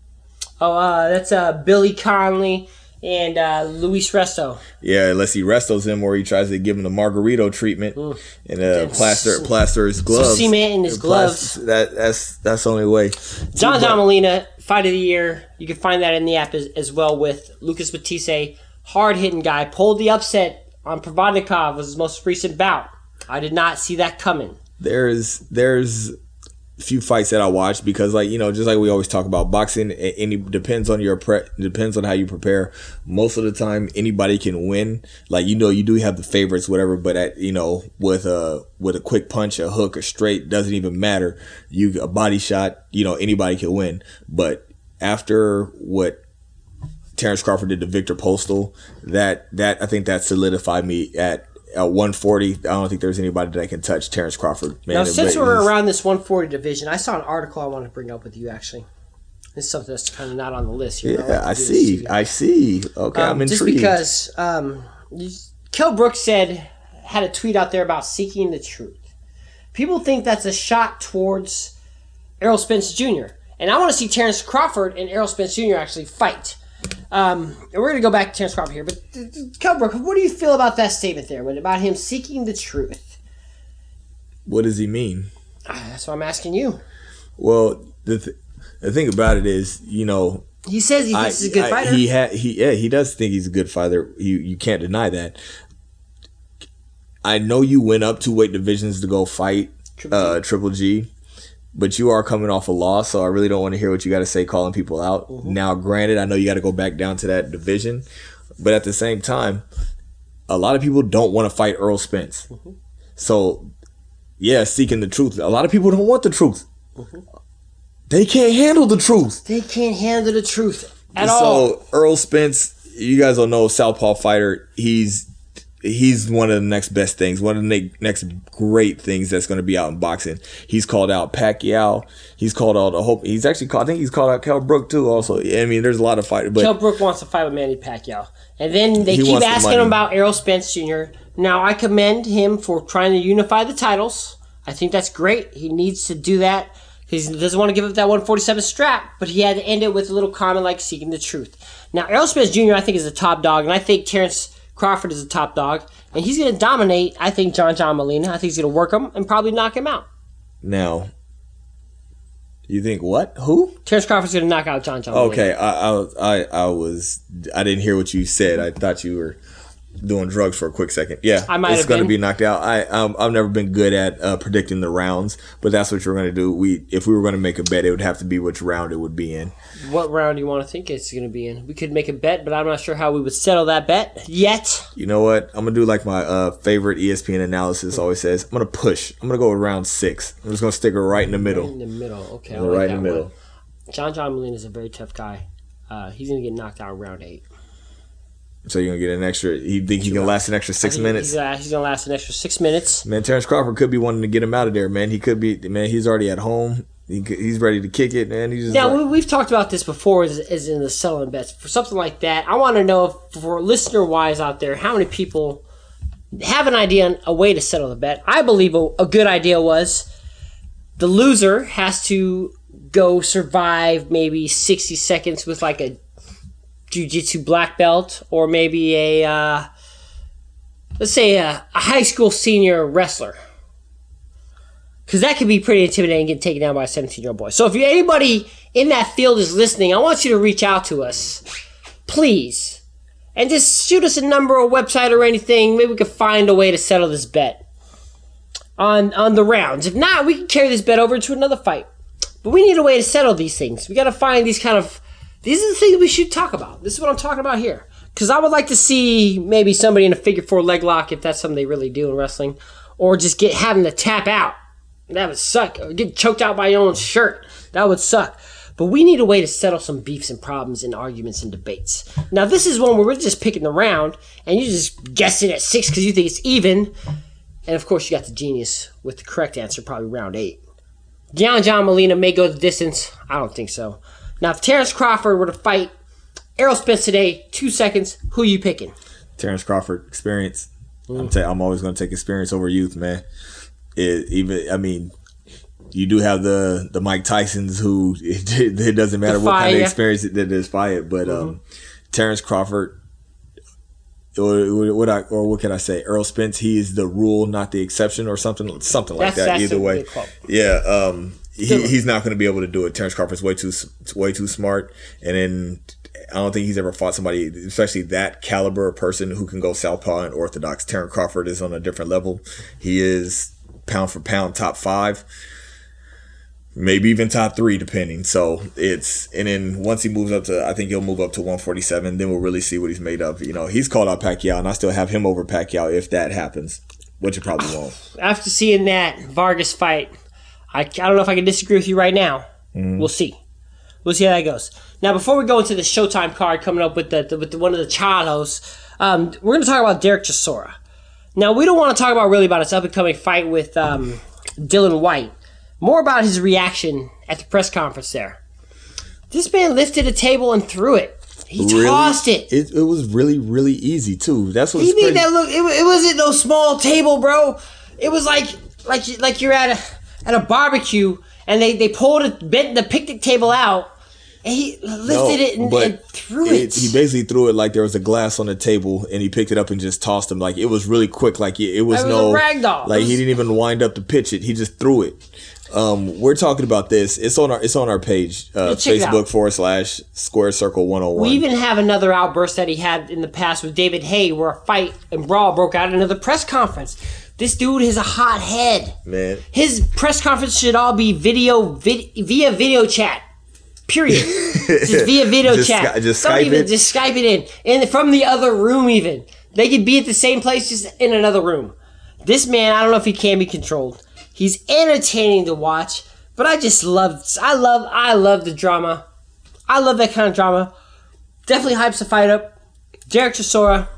Oh, uh, that's uh, Billy Conley and uh, Luis Resto. Yeah, unless he restos him or he tries to give him the Margarito treatment and uh, plaster plaster his gloves. cement in his gloves. Plaster- That that's that's the only way. John John Molina, fight of the year. You can find that in the app as, as well with Lucas Matthysse, hard hitting guy, pulled the upset on Provodnikov was his most recent bout. I did not see that coming. there's there's few fights that I watch because like you know just like we always talk about boxing any depends on your pre depends on how you prepare. Most of the time anybody can win. Like you know you do have the favorites whatever but at you know with a with a quick punch a hook a straight doesn't even matter. You a body shot you know anybody can win. But after what Terrence Crawford did to Viktor Postol that that I think that solidified me at at 140 I don't think there's anybody that can touch Terrence Crawford man Now, since we're around this 140 division, I saw an article I want to bring up with you. Actually, this is something that's kind of not on the list here. yeah like I see. I see okay I'm Um, intrigued just because um, Kell Brooks said had a tweet out there about seeking the truth. People think that's a shot towards Errol Spence Jr. And I want to see Terrence Crawford and Errol Spence Jr. actually fight. Um, and we're going to go back to Terrence Crawford here, but uh, Kell what do you feel about that statement there? What about him seeking the truth? what does he mean Ah, That's what I'm asking you. well the th- the thing about it is you know He says he I, he's a good I- fighter. he ha- he yeah he does think he's a good fighter you you can't deny that I know you went up two weight divisions to go fight Triple G. uh, Triple G, but you are coming off a loss, so I really don't want to hear what you got to say calling people out. Mm-hmm. Now, granted, I know you got to go back down to that division, but at the same time, a lot of people don't want to fight Errol Spence. Mm-hmm. So, yeah, seeking the truth. A lot of people don't want the truth. Mm-hmm. They can't handle the truth. they can't handle the truth at all. So Errol Spence, you guys don't know Southpaw fighter. He's he's one of the next best things, one of the ne- next great things that's going to be out in boxing. He's called out Pacquiao. He's called out a hope. He's actually called. I think he's called out Kell Brook too. Also, I mean, there's a lot of fighters, but Kell Brook wants to fight with Manny Pacquiao. And then they keep wants the asking him about Errol Spence Jr. Now, I commend him for trying to unify the titles. I think that's great. He needs to do that because he doesn't want to give up that 147 strap, but he had to end it with a little comment like seeking the truth. Now, Errol Spence Jr., I think, is a top dog, and I think Terrence Crawford is a top dog, and he's going to dominate, I think, John John Molina. I think he's going to work him and probably knock him out. now you think what? Who? Terrence Crawford's going to knock out John John Molina. Okay, I, I I I was I didn't hear what you said. I thought you were doing drugs for a quick second. Yeah, I might it's going to be knocked out. I um, I've never been good at uh, predicting the rounds, but that's what you're going to do. We if we were going to make a bet, it would have to be which round it would be in. What round do you want to think it's going to be in? We could make a bet, but I'm not sure how we would settle that bet yet. You know what? I'm gonna do like my uh, favorite ESPN analysis always says. I'm gonna push. I'm gonna go with round six. I'm just gonna stick her right in the middle. In the middle, okay. I Right like in the middle. one. John John Molina is a very tough guy. Uh, he's going to get knocked out round eight. So you're gonna get an extra. You think he can last an extra six minutes? He's, uh, he's going to last an extra six minutes. Man, Terrence Crawford could be wanting to get him out of there. Man, he could be. Man, he's already at home. He, could- he's ready to kick it. Man, he's just Now, like- we, we've talked about this before Is, as in the selling bets. For something like that, I want to know, if, for listener wise out there, how many people have an idea on a way to settle the bet. I believe a, a good idea was the loser has to go survive maybe 60 seconds with like a jiu-jitsu black belt or maybe a uh, let's say a, a high school senior wrestler. Because that could be pretty intimidating getting taken down by a 17 year old boy. So if you anybody in that field is listening i want you to reach out to us please. And just shoot us a number or website or anything. Maybe we can find a way to settle this bet on on the rounds. If not we can carry this bet over to another fight. But we need a way to settle these things. We got to find these kind of these are the things we should talk about. This is what I'm talking about here. Because I would like to see maybe somebody in a figure four leg lock, if that's something they really do in wrestling, or just get having to tap out. That would suck. Or get choked out by your own shirt. That would suck. But we need a way to settle some beefs and problems and arguments and debates. Now, this is one where we're just picking the round, and you're just guessing at six because you think it's even. And of course, you got the genius with the correct answer, probably round eight. John John Molina may go the distance. I don't think so. Now, if Terrence Crawford were to fight Errol Spence today, two seconds, who are you picking? Terrence Crawford, experience. I'm, ta- I'm always going to take experience over youth, man. It, even I mean, you do have the the Mike Tyson's who it, it doesn't matter what kind of Defy, yeah. experience that is fired, but um, Terrence Crawford. Or what I or what can I say? Errol Spence, he is the rule, not the exception, or something, something like That's- that. that's Either way, yeah. Um, he, he's not going to be able to do it. Terrence Crawford's way too way too smart, and then I don't think he's ever fought somebody, especially that caliber of person who can go southpaw and orthodox. Terrence Crawford is on a different level. He is pound for pound top five, maybe even top three, depending. So it's and then once he moves up to, I think he'll move up to 147. Then we'll really see what he's made of. You know, he's called out Pacquiao, and I still have him over Pacquiao if that happens, which it probably won't. After seeing that Vargas fight, I, I don't know if I can disagree with you right now. We'll see. We'll see how that goes. Now, before we go into the Showtime card coming up with the, the with the, one of the Charlos, um, we're going to talk about Derek Chisora. Now, we don't want to talk about really about his up and coming fight with um, Dillian Whyte. More about his reaction at the press conference there. This man lifted a table and threw it. He Really? tossed it. it. It was really, really easy too. That's what He crazy. made that look. It, it wasn't no small table, bro. It was like like like you're at a at a barbecue and they they pulled a bent the picnic table out and he lifted it and, and threw it. He basically threw it like there was a glass on the table, and he picked it up and just tossed him. Like it was really quick. Like it, it was was no a rag doll. Like he didn't even wind up to pitch it. He just threw it. Um, we're talking about this. It's on our it's on our page, uh, Yeah, check it out. Facebook forward slash Square Circle One Hundred One. we even have another outburst that he had in the past with David Haye, where a fight and brawl broke out in another press conference. This dude is a hot head. Man, His press conference should all be video vid- via video chat. Period. just via video Just chat. Sky- just Don't Skype even it? just Skype it in. And from the other room even. They could be at the same place just in another room. This man, I don't know if he can be controlled. He's entertaining to watch, but I just love I love I love the drama. I love that kind of drama. Definitely hypes the fight up. Derek Chisora,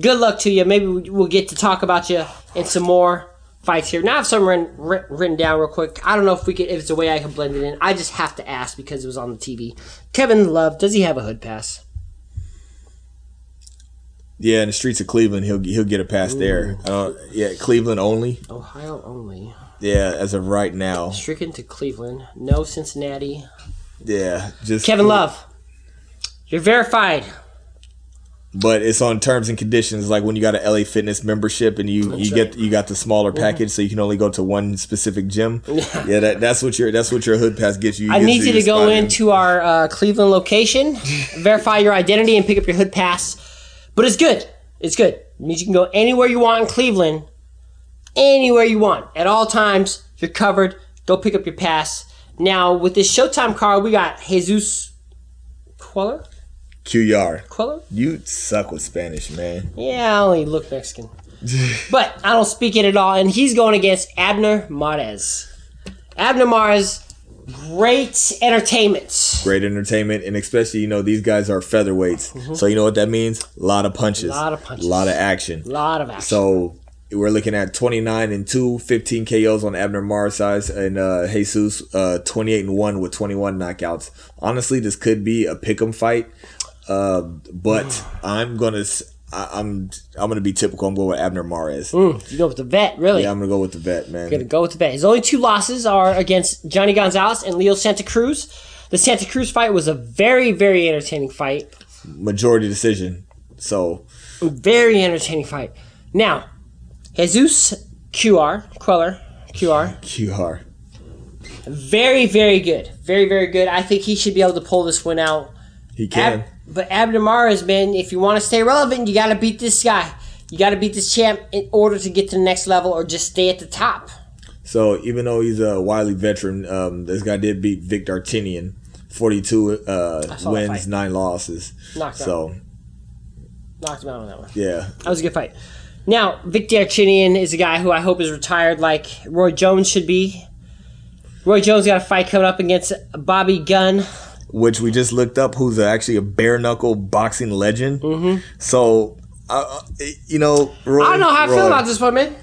good luck to you. Maybe we- we'll get to talk about you in some more fights here. Now I have some written, written down real quick. I don't know if we could, if it's a way I can blend it in. I just have to ask because it was on the TV. Kevin Love, does he have a hood pass? yeah, in the streets of Cleveland, he'll he'll get a pass there. Uh, yeah, Cleveland only. Ohio only. Yeah, as of right now. Stricken to Cleveland. No Cincinnati. Yeah, just Kevin Love, you're verified. But it's on terms and conditions like when you got an LA Fitness membership and you you right. get you got the smaller package so you can only go to one specific gym. yeah, that, that's what your that's what your hood pass gets you. I need you to go spot in. into our uh, Cleveland location, verify your identity, and pick up your hood pass. But it's good. It's good. It means you can go anywhere you want in Cleveland, anywhere you want at all times. You're covered. Go pick up your pass. Now with this Showtime card, we got Jesus Cuellar. Q yard. You suck with Spanish, man. Yeah, I only look Mexican. but I don't speak it at all. And he's going against Abner Mares. Abner Mares, great entertainment. Great entertainment, and especially you know these guys are featherweights, so you know what that means. A lot of punches, A Lot of punches. a lot of action. A lot of action. So we're looking at 29 and 2, 15 KOs on Abner Marsai's and uh, Jesus uh, 28 and 1 with 21 knockouts. Honestly, this could be a pick'em fight. Uh, but I'm gonna I, I'm I'm gonna be typical. I'm going with Abner Mares. Mm, you go with the vet, really. Yeah, I'm gonna go with the vet, man. Gonna go with the vet. His only two losses are against Johnny Gonzalez and Leo Santa Cruz. The Santa Cruz fight was a very, very entertaining fight. majority decision. So Very entertaining fight. Now, Jesus QR Cuellar QR QR. very very good, very very good. I think he should be able to pull this one out. He can. Ab- but Abdamara's man, if you want to stay relevant, you got to beat this guy. You got to beat this champ in order to get to the next level, or just stay at the top. So even though he's a wily veteran, um, this guy did beat Vic Darchinyan, forty-two uh, wins, nine losses. Knocked out. So Knocked him out on that one. yeah, That was a good fight. Now, Vic Chinian is a guy who I hope is retired like Roy Jones should be. Roy Jones got a fight coming up against Bobby Gunn. Which we just looked up, who's actually a bare knuckle boxing legend. Mm-hmm. So, uh, you know, Roy, I don't know how I feel about this one, man.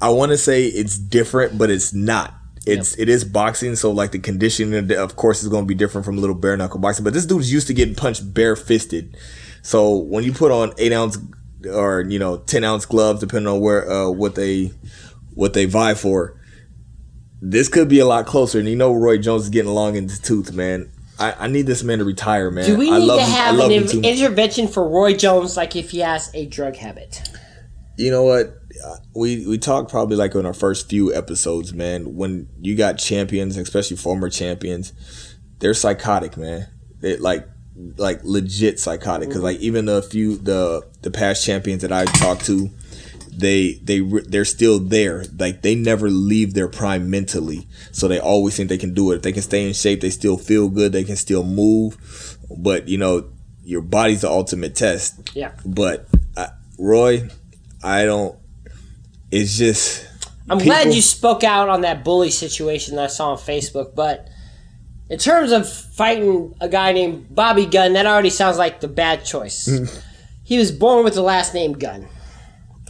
I want to say it's different, but it's not. It's it is boxing, so like the conditioning, of course, is going to be different from a little bare knuckle boxing. But this dude's used to getting punched bare fisted, so when you put on eight ounce or you know ten ounce gloves, depending on where uh, what they what they vie for, this could be a lot closer. And you know, Roy Jones is getting long in the tooth, man. I, I need this man to retire, man. Do we I need love to have an in- intervention for Roy Jones like if he has a drug habit? you know what Uh, we we talked probably like on our first few episodes man when you got champions especially former champions they're psychotic man they like like legit psychotic because like even the few the the past champions that i talked to they they they're still there like they never leave their prime mentally so they always think they can do it if they can stay in shape they still feel good they can still move but you know your body's the ultimate test Yeah. but uh, Roy, I don't. It's just. I'm people- glad you spoke out on that bully situation that I saw on Facebook, but in terms of fighting a guy named Bobby Gunn, that already sounds like the bad choice. he was born with the last name Gunn.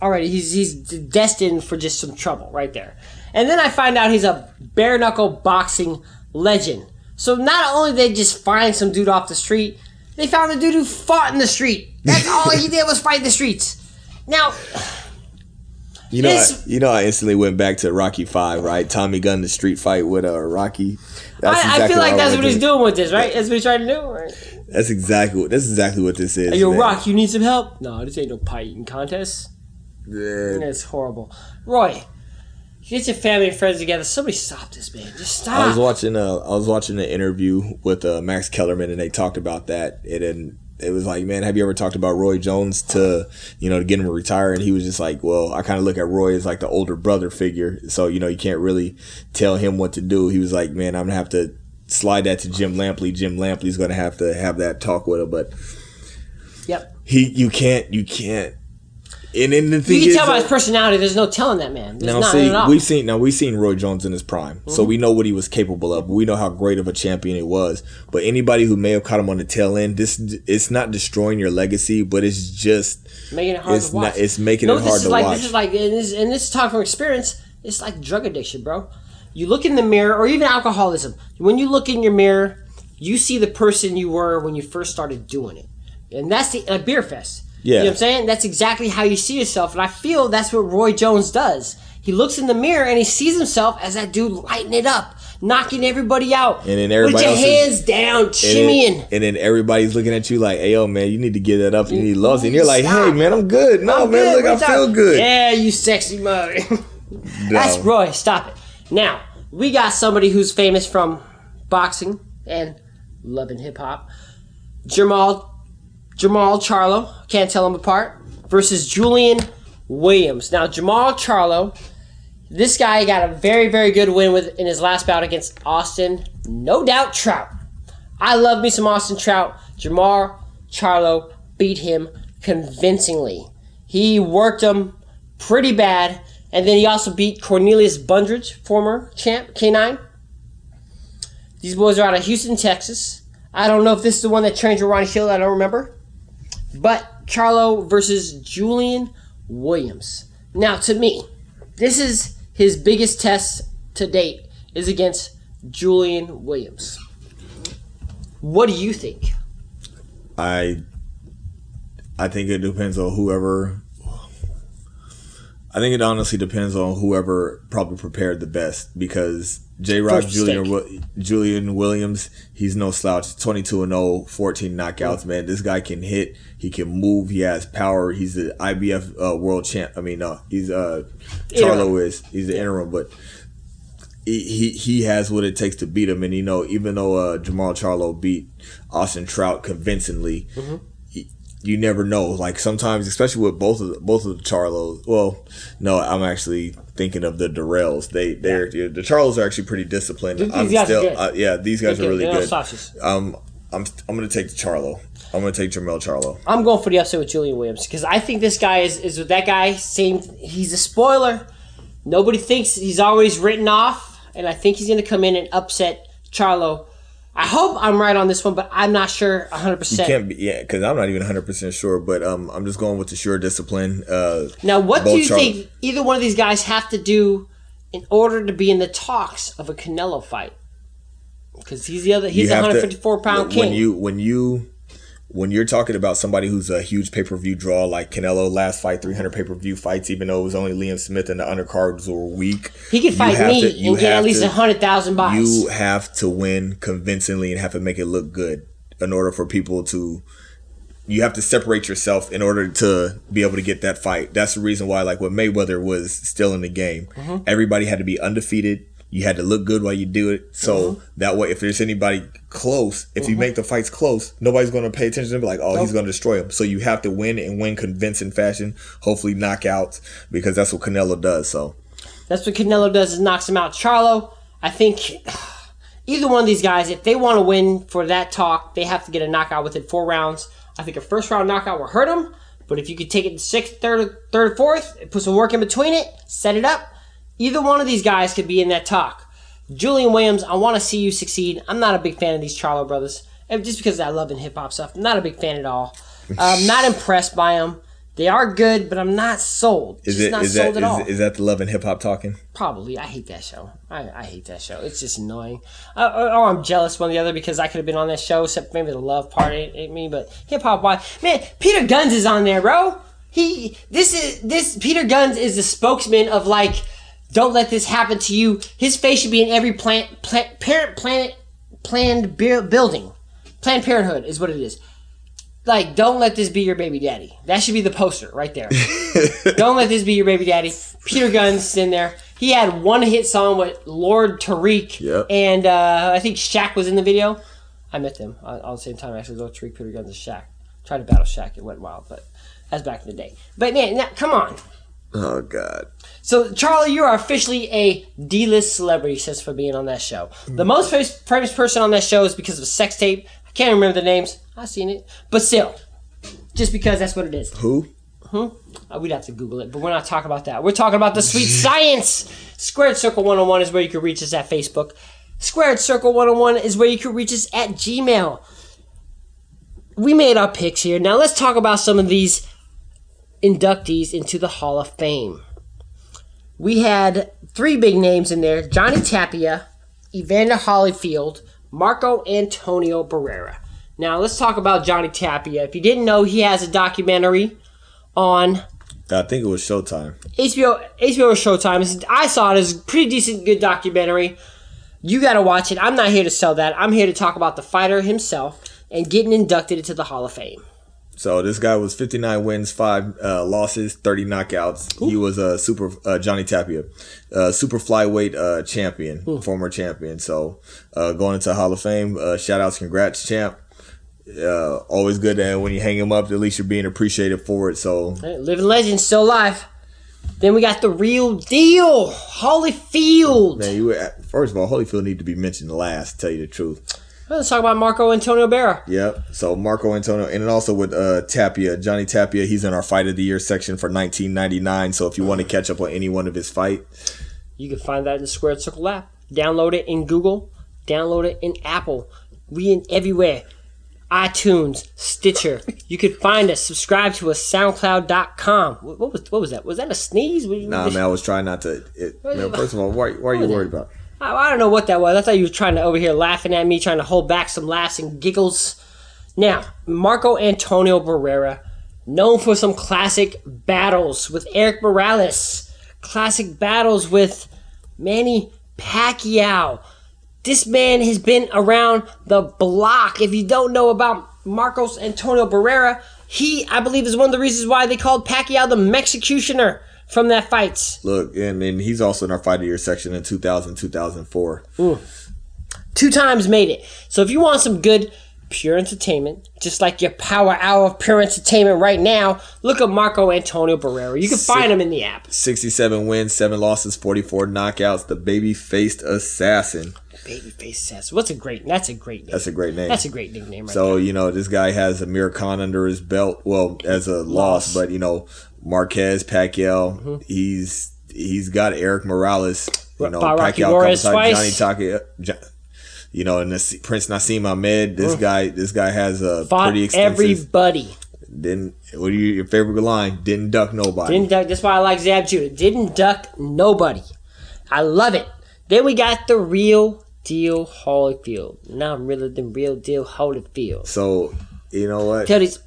Already, he's he's destined for just some trouble right there. And then I find out he's a bare knuckle boxing legend. So not only they just find some dude off the street, they found a dude who fought in the street. That's all he did was fight the streets. Now, You know, I, you know, I instantly went back to Rocky Five, right? Tommy Gunn, the street fight with uh, Rocky. That's I, I feel like I that's what he's doing with this, right? That's what he's trying to do. Right? That's exactly what. That's exactly what this is. Hey, yo, man. Rock, you need some help? No, this ain't no fighting contest. Yeah. It's horrible. Roy, get your family and friends together. Somebody stop this, man. Just stop. I was watching a I was watching an interview with uh, Max Kellerman and they talked about that and then it was like man have you ever talked about Roy Jones to you know to get him to retire and he was just like well I kind of look at Roy as like the older brother figure so you know you can't really tell him what to do he was like man I'm gonna have to slide that to Jim Lampley Jim Lampley's gonna have to have that talk with him but Yep. he you can't you can't and then the thing You can is tell by his personality. There's no telling that man. There's now not see, we've seen now we've seen Roy Jones in his prime, Mm-hmm. so we know what he was capable of. We know how great of a champion he was. But anybody who may have caught him on the tail end, this it's not destroying your legacy, but it's just making it hard it's to watch. not it's making no, it hard to like watch. this is like and this, and this is talk from experience. It's like drug addiction, bro. You look in the mirror, or even alcoholism. When you look in your mirror, you see the person you were when you first started doing it, and that's the a beer fest. Yeah. you know what I'm saying. That's exactly how you see yourself, and I feel that's what Roy Jones does. He looks in the mirror and he sees himself as that dude lighting it up, knocking everybody out. And then everybody with your is- hands down, and, shimmying. then, and then everybody's looking at you like, "Hey, yo, man, you need to get that up. You need lost." And you're like. "Hey, man, I'm good. No, I'm man, good. look, I What's feel good." Yeah, you sexy mother. That's Roy. Stop it. Now we got somebody who's famous from boxing and loving hip hop. Jermall Jermall Charlo can't tell them apart versus Julian Williams. Now Jermall Charlo, this guy got a very very good win with in his last bout against Austin, no doubt Trout. I love me some Austin Trout. Jermall Charlo beat him convincingly. He worked him pretty bad, and then he also beat Cornelius Bundrage, former champ K9. These boys are out of Houston, Texas. I don't know if this is the one that trained with Ronnie Shield. I don't remember. But Charlo versus Julian Williams. Now, to me, this is his biggest test to date is against Julian Williams. What do you think? I I think it depends on whoever. I think it honestly depends on whoever probably prepared the best because J. Rock Julian Julian Williams, he's no slouch. 22 and 0, 14 knockouts, man. This guy can hit, he can move, he has power. He's the IBF uh, world champ. I mean, uh, he's uh Charlo is. He's the interim, but he, he he has what it takes to beat him. And you know, even though uh, Jermall Charlo beat Austin Trout convincingly, Mm-hmm. y- you never know. Like sometimes, especially with both of the, both of the Charlos. Well, no, I'm actually thinking of the Dirrells. They they're the Charlos are actually pretty disciplined. These I'm guys are good. uh, yeah, these guys They're are really good. slouches. Um, I'm I'm gonna take the Charlo. I'm gonna take Jermall Charlo. I'm going for the upset with Julian Williams because I think this guy is, is with that guy. Same, he's a spoiler. Nobody thinks he's always written off, and I think he's going to come in and upset Charlo. I hope I'm right on this one, but I'm not sure 100. You percent can't be yeah, because I'm not even 100 percent sure, but um, I'm just going with the sure discipline. Uh, Now, what do you Charlo- think either one of these guys have to do in order to be in the talks of a Canelo fight? Because he's the other, he's you the have to- 154 pound king. When you when you when you're talking about somebody who's a huge pay per view draw like Canelo last fight 300 pay per view fights, even though it was only Liam Smith and the undercards were weak. he could you fight me to- and get at least to- a hundred thousand bucks. You have to win convincingly and have to make it look good in order for people to. You have to separate yourself in order to be able to get that fight. That's the reason why, like, when Mayweather was still in the game, Mm-hmm. everybody had to be undefeated. You had to look good while you do it. So Mm-hmm. that way, if there's anybody close, if you make the fights close, nobody's going to pay attention to him. Like, oh, he's going to destroy him. So you have to win and win convincing fashion. Hopefully, knockouts because that's what Canelo does. So That's what Canelo does is knocks him out. Charlo, I think either one of these guys, if they want to win for that talk, they have to get a knockout within four rounds. I think a first round knockout will hurt him, but if you could take it to sixth, third, third, fourth, put some work in between it, set it up, either one of these guys could be in that talk. Julian Williams, I want to see you succeed. I'm not a big fan of these Charlo brothers, just because I love in hip hop stuff. I'm not a big fan at all. I'm not impressed by them. They are good, but I'm not sold. is Just it not is that sold at all. is, is that the love and hip hop talking? Probably. I hate that show. I, I hate that show. It's just annoying. Uh, or, or I'm jealous one of the other because I could have been on that show, except maybe the love part ain't, ain't me. But hip hop why? man, Peter Gunz is on there, bro. He this is this Peter Gunz is the spokesman of like, don't let this happen to you. His face should be in every plant, plant parent planet planned building. Planned Parenthood is what it is. Like, don't let this be your baby daddy. That should be the poster right there. don't let this be your baby daddy. Peter Gunz's in there. He had one hit song with Lord Tariq, Yep. and uh, I think Shaq was in the video. I met them all the same time. Actually, Lord Tariq, Peter Gunz, and Shaq. Tried to battle Shaq. It went wild, but that's back in the day. But man, now, come on. Oh God. So, Charlie, you are officially a D-list celebrity since for being on that show. The most famous, famous person on that show is because of a sex tape. I can't remember the names. I've seen it, but still, just because that's what it is. Who? Uh, we'd have to Google it, but we're not talking about that. We're talking about the sweet science. Squared Circle 101 is where you can reach us at Facebook. Squared Circle 101 is where you can reach us at Gmail. We made our picks here. Now let's talk about some of these inductees into the Hall of Fame. We had three big names in there Johnny Tapia, Evander Holyfield, Marco Antonio Barrera. Now let's talk about Johnny Tapia. If you didn't know, he has a documentary on I think it was Showtime. HBO HBO or Showtime. It's- I saw it as a pretty decent, good documentary. You got to watch it. I'm not here to sell that. I'm here to talk about the fighter himself and getting inducted into the Hall of Fame. So this guy was 59 wins, five uh, losses, 30 knockouts. He was a super uh, Johnny Tapia, uh, super flyweight uh, champion, former champion. So uh, going into Hall of Fame, uh, shout outs, congrats, champ. Uh, always good that when you hang him up, at least you're being appreciated for it. So Living legend, still alive. Then we got the real deal, Holyfield. man, you first of all, Holyfield need to be mentioned last. To tell you the truth. Let's talk about Marco Antonio Barra. Yep. So Marco Antonio, and also with uh, Tapia, Johnny Tapia, he's in our Fight of the Year section for 1999. So if you want to catch up on any one of his fight, You can find that in the Squared Circle app. Download it in Google. Download it in Apple. We in everywhere. iTunes, Stitcher. You can find us. Subscribe to us. SoundCloud.com. What, was what was that? Was that a sneeze? Nah, man, I was trying not to. It, man, first of all, why, why are you worried about? I, don't know what that was. I thought you were trying to over here laughing at me, trying to hold back some laughs and giggles. Now, Marco Antonio Barrera. known for some classic battles with Erik Morales, classic battles with Manny Pacquiao. This man has been around the block. If you don't know about Marcos Antonio Barrera, he, I believe, is one of the reasons why they called Pacquiao the Mexicutioner from that fight. Look, and, and he's also in our fight of year section in 2000, 2004. Mm. Two times made it. So if you want some good, pure entertainment, just like your power hour of pure entertainment right now, look at Marco Antonio Barrera. You can find him in the app. 67 wins, 7 losses, 44 knockouts. The baby faced assassin. Babyface says, "What's a great? That's a great name. That's a great name. That's a great nickname, right So you know this guy has Amir Khan under his belt. Well, as a loss, but you know Marquez, Pacquiao. Mm-hmm. He's he's got Erik Morales. You know Rocky Pacquiao comes out, Johnny. Taka. Jo- You know, and this, Prince Naseem Hamed. This guy, this guy has a Fought pretty extensive. everybody. Didn't what are you, your favorite line? Didn't duck nobody. Didn't duck. That's why I like Zab Judah. Didn't duck nobody. I love it. Then we got the real deal Holyfield. Now I'm really the real deal Holyfield. so you know what? Tell these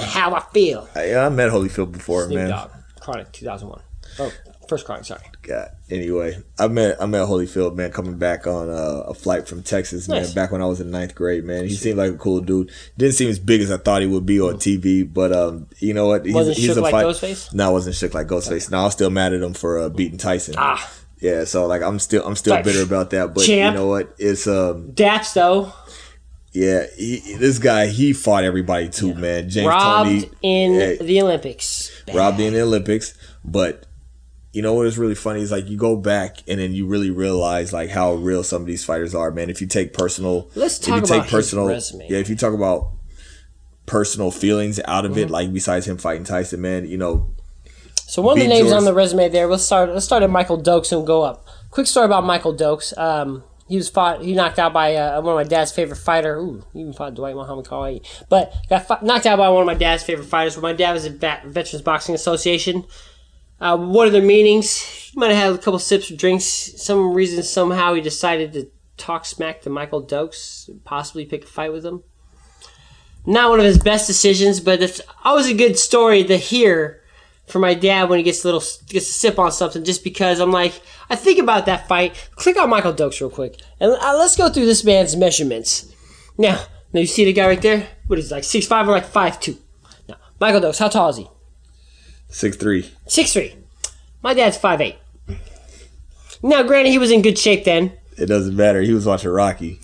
how I feel. I, I met Holyfield before, Snoop man. Dogg. Chronic 2001. Oh, first Chronic. Sorry. God. Anyway, I met I met Holyfield man coming back on uh, a flight from Texas man Nice. back when I was in ninth grade man. He seemed like a cool dude. Didn't seem as big as I thought he would be on TV, but um, you know what? He's, Wasn't he's shook a like fight- Ghostface? No, I wasn't shook like Ghostface. No, I was still mad at him for uh, beating Tyson. Ah, Yeah, so like I'm still I'm still bitter about that. But champ. you know what? It's um Dax though yeah he, this guy he fought everybody too man. James robbed Tony in Hey. the Olympics. robbed in the Olympics. But you know what is really funny is like you go back and then you really realize like how real some of these fighters are, man. If you take personal, Let's if you talk take resume. yeah. If you talk about personal feelings out of Mm-hmm. it, like besides him fighting Tyson, man, you know, So one of the names on the resume there. Let's start. Let's start at Michael Dokes and go up. Quick story about Michael Dokes. Um, he was fought. He knocked out by uh, one of my dad's favorite fighter. Ooh, he even fought Dwight Muhammad Ali. But got fi- knocked out by one of my dad's favorite fighters. When my dad was at Vet- Veterans Boxing Association. Uh, one of their meetings, he might have had a couple sips of drinks. Some reason somehow he decided to talk smack to Michael Dokes, possibly pick a fight with him. Not one of his best decisions, but it's always a good story to hear for my dad when he gets a little gets a sip on something just because I'm like I think about that fight. Click on Michael Dokes real quick and uh, let's go through this man's measurements. Now, now you see the guy right there? What is he, like six five or like five two? Now, Michael Dokes, how tall is he? six three. Six three. My dad's five eight. Now, granted, he was in good shape then. It doesn't matter. He was watching Rocky.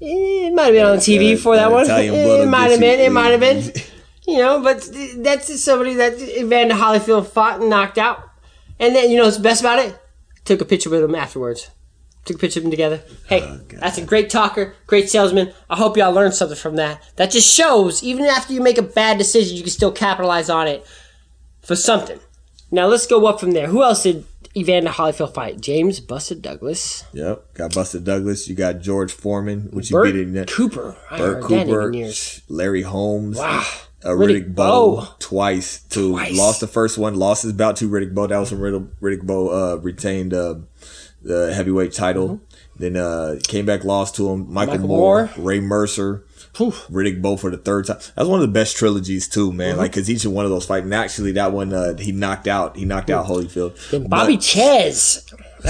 Eh, It might have been on TV That- for that, that one. Italian It might have been. It might have been. You know, but that's somebody that Evander Holyfield fought and knocked out. And then, you know what's best about it? Took a picture with him afterwards. Took a picture of them together. Hey, Oh, that's a great talker, great salesman. I hope y'all learned something from that. That just shows, even after you make a bad decision, you can still capitalize on it for something. Now let's go up from there. Who else did Evander Holyfield fight? James Buster Douglas. Yep, got Buster Douglas. You got George Foreman, which you beat in that. Cooper. I Bert heard that name Cooper. Larry Holmes. Wow. Uh, Riddick, Riddick Bowe, twice to Twice. lost the first one, lost his bout to Riddick Bowe. That was when Riddick, Riddick Bowe uh, retained uh, the heavyweight title. Then uh, came back, lost to him. Michael, Mm-hmm. Michael Moore, Moore. Ray Mercer, Poof. Riddick Bowe for the third time. That's one of the best trilogies too, man. Mm-hmm. Like because each one of those fights. And actually, that one uh, he knocked out. He knocked out Holyfield. Then Bobby But- Czyz.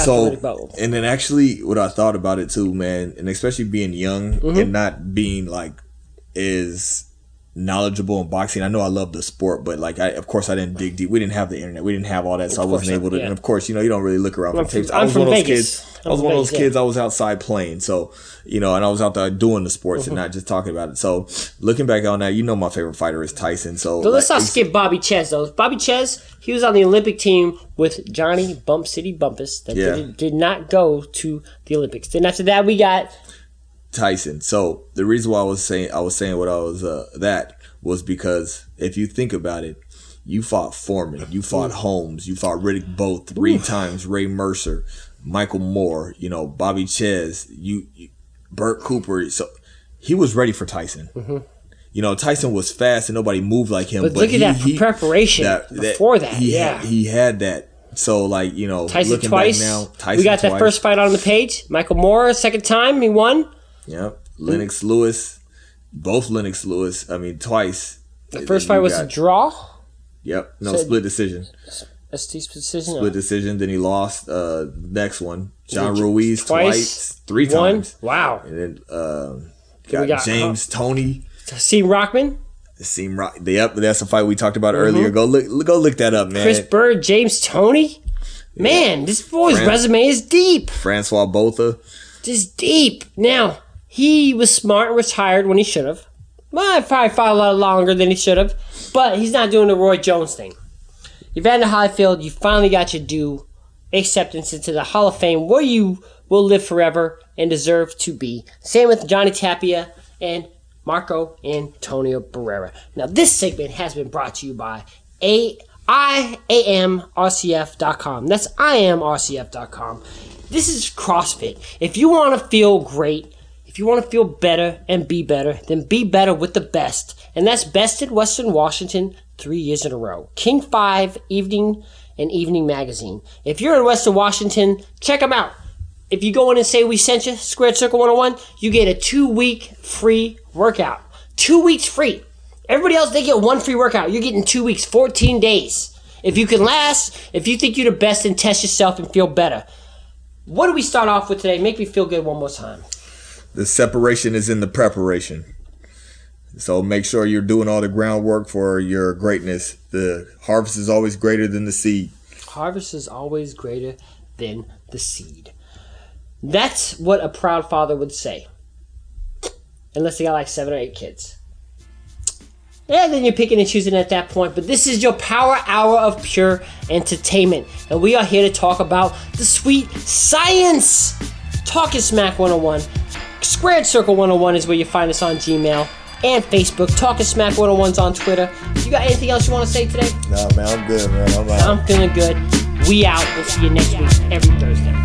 so and then actually what I thought about it too, man, and especially being young Mm-hmm. and not being like is knowledgeable in boxing. I know I love the sport, but like I of course I didn't dig deep. We didn't have the internet. We didn't have all that, so I Of wasn't able to yeah. and of course, you know, you don't really look around I'm for tapes. I I'm was from one of those Vegas. kids. I'm I was one of those yeah. kids I was outside playing. So, you know, and I was out there doing the sports Mm-hmm. and not just talking about it. So looking back on that, you know my favorite fighter is Tyson. So But let's like, not skip Bobby Czyz though. Bobby Czyz, he was on the Olympic team with Johnny Bump City Bumphus that Yeah. did, did not go to the Olympics. Then after that, we got Tyson. So the reason why I was saying I was saying what I was uh, that was because if you think about it, you fought Foreman, you fought Holmes, you fought Riddick Bowe three times, Ray Mercer, Michael Moore, you know Bobby Czyz, you, you Bert Cooper. So he was ready for Tyson. You know Tyson was fast and nobody moved like him. But But, look at that he- preparation before that, He yeah. had, he had that. So like you know, Tyson looking twice. now, Tyson we got that first fight on the page. Michael Moore, second time, he won. Yep. Lennox Lewis, both Lennox Lewis. I mean, twice. The first fight was a draw. Yep. No So- split decision. ST's decision. Split decision. Then he lost. Uh, next one, John Ruiz twice? twice, three One. times, Wow. and then uh, got, got, James Toney. See Rockman, seemed right. Yep, that's a fight we talked about earlier. Go look, go look that up, man. Mm-hmm. Chris Byrd, James Toney. Man, this boy's Fran- resume is deep. Francois Botha. Just deep. Now, he was smart and retired when he should have. Well, probably fought a lot longer than he should have. But he's not doing the Roy Jones thing. Evander Highfield, you finally got your due acceptance into the Hall of Fame where you will live forever and deserve to be. Same with Johnny Tapia and Marco Antonio Barrera. Now, this segment has been brought to you by A. IAMRCF.com. That's IAMRCF.com. This is CrossFit. If you want to feel great, if you want to feel better and be better, then be better with the best. And that's Best in Western Washington three years in a row. King 5 Evening and Evening Magazine. If you're in Western Washington, check them out. If you go in and say we sent you, Squared Circle 101, you get a two week free workout. Two weeks free. Everybody else, they get one free workout. You're getting two weeks, 14 days. If you can last, if you think you're the best, and test yourself and feel better. What do we start off with today? Make me feel good one more time. The separation is in the preparation. So make sure you're doing all the groundwork for your greatness. The harvest is always greater than the seed. Harvest is always greater than the seed. That's what a proud father would say. Unless they got like seven or eight kids. Yeah, then you're picking and choosing at that point. But this is your power hour of pure entertainment. And we are here to talk about the sweet science. Talking Smack 101. Squared Circle 101 is where you find us on Gmail and Facebook. Talking Smack 101's on Twitter. You got anything else you want to say today? Nah, man, I'm good, man. I'm. I'm feeling good. We out. We'll see you next week every Thursday.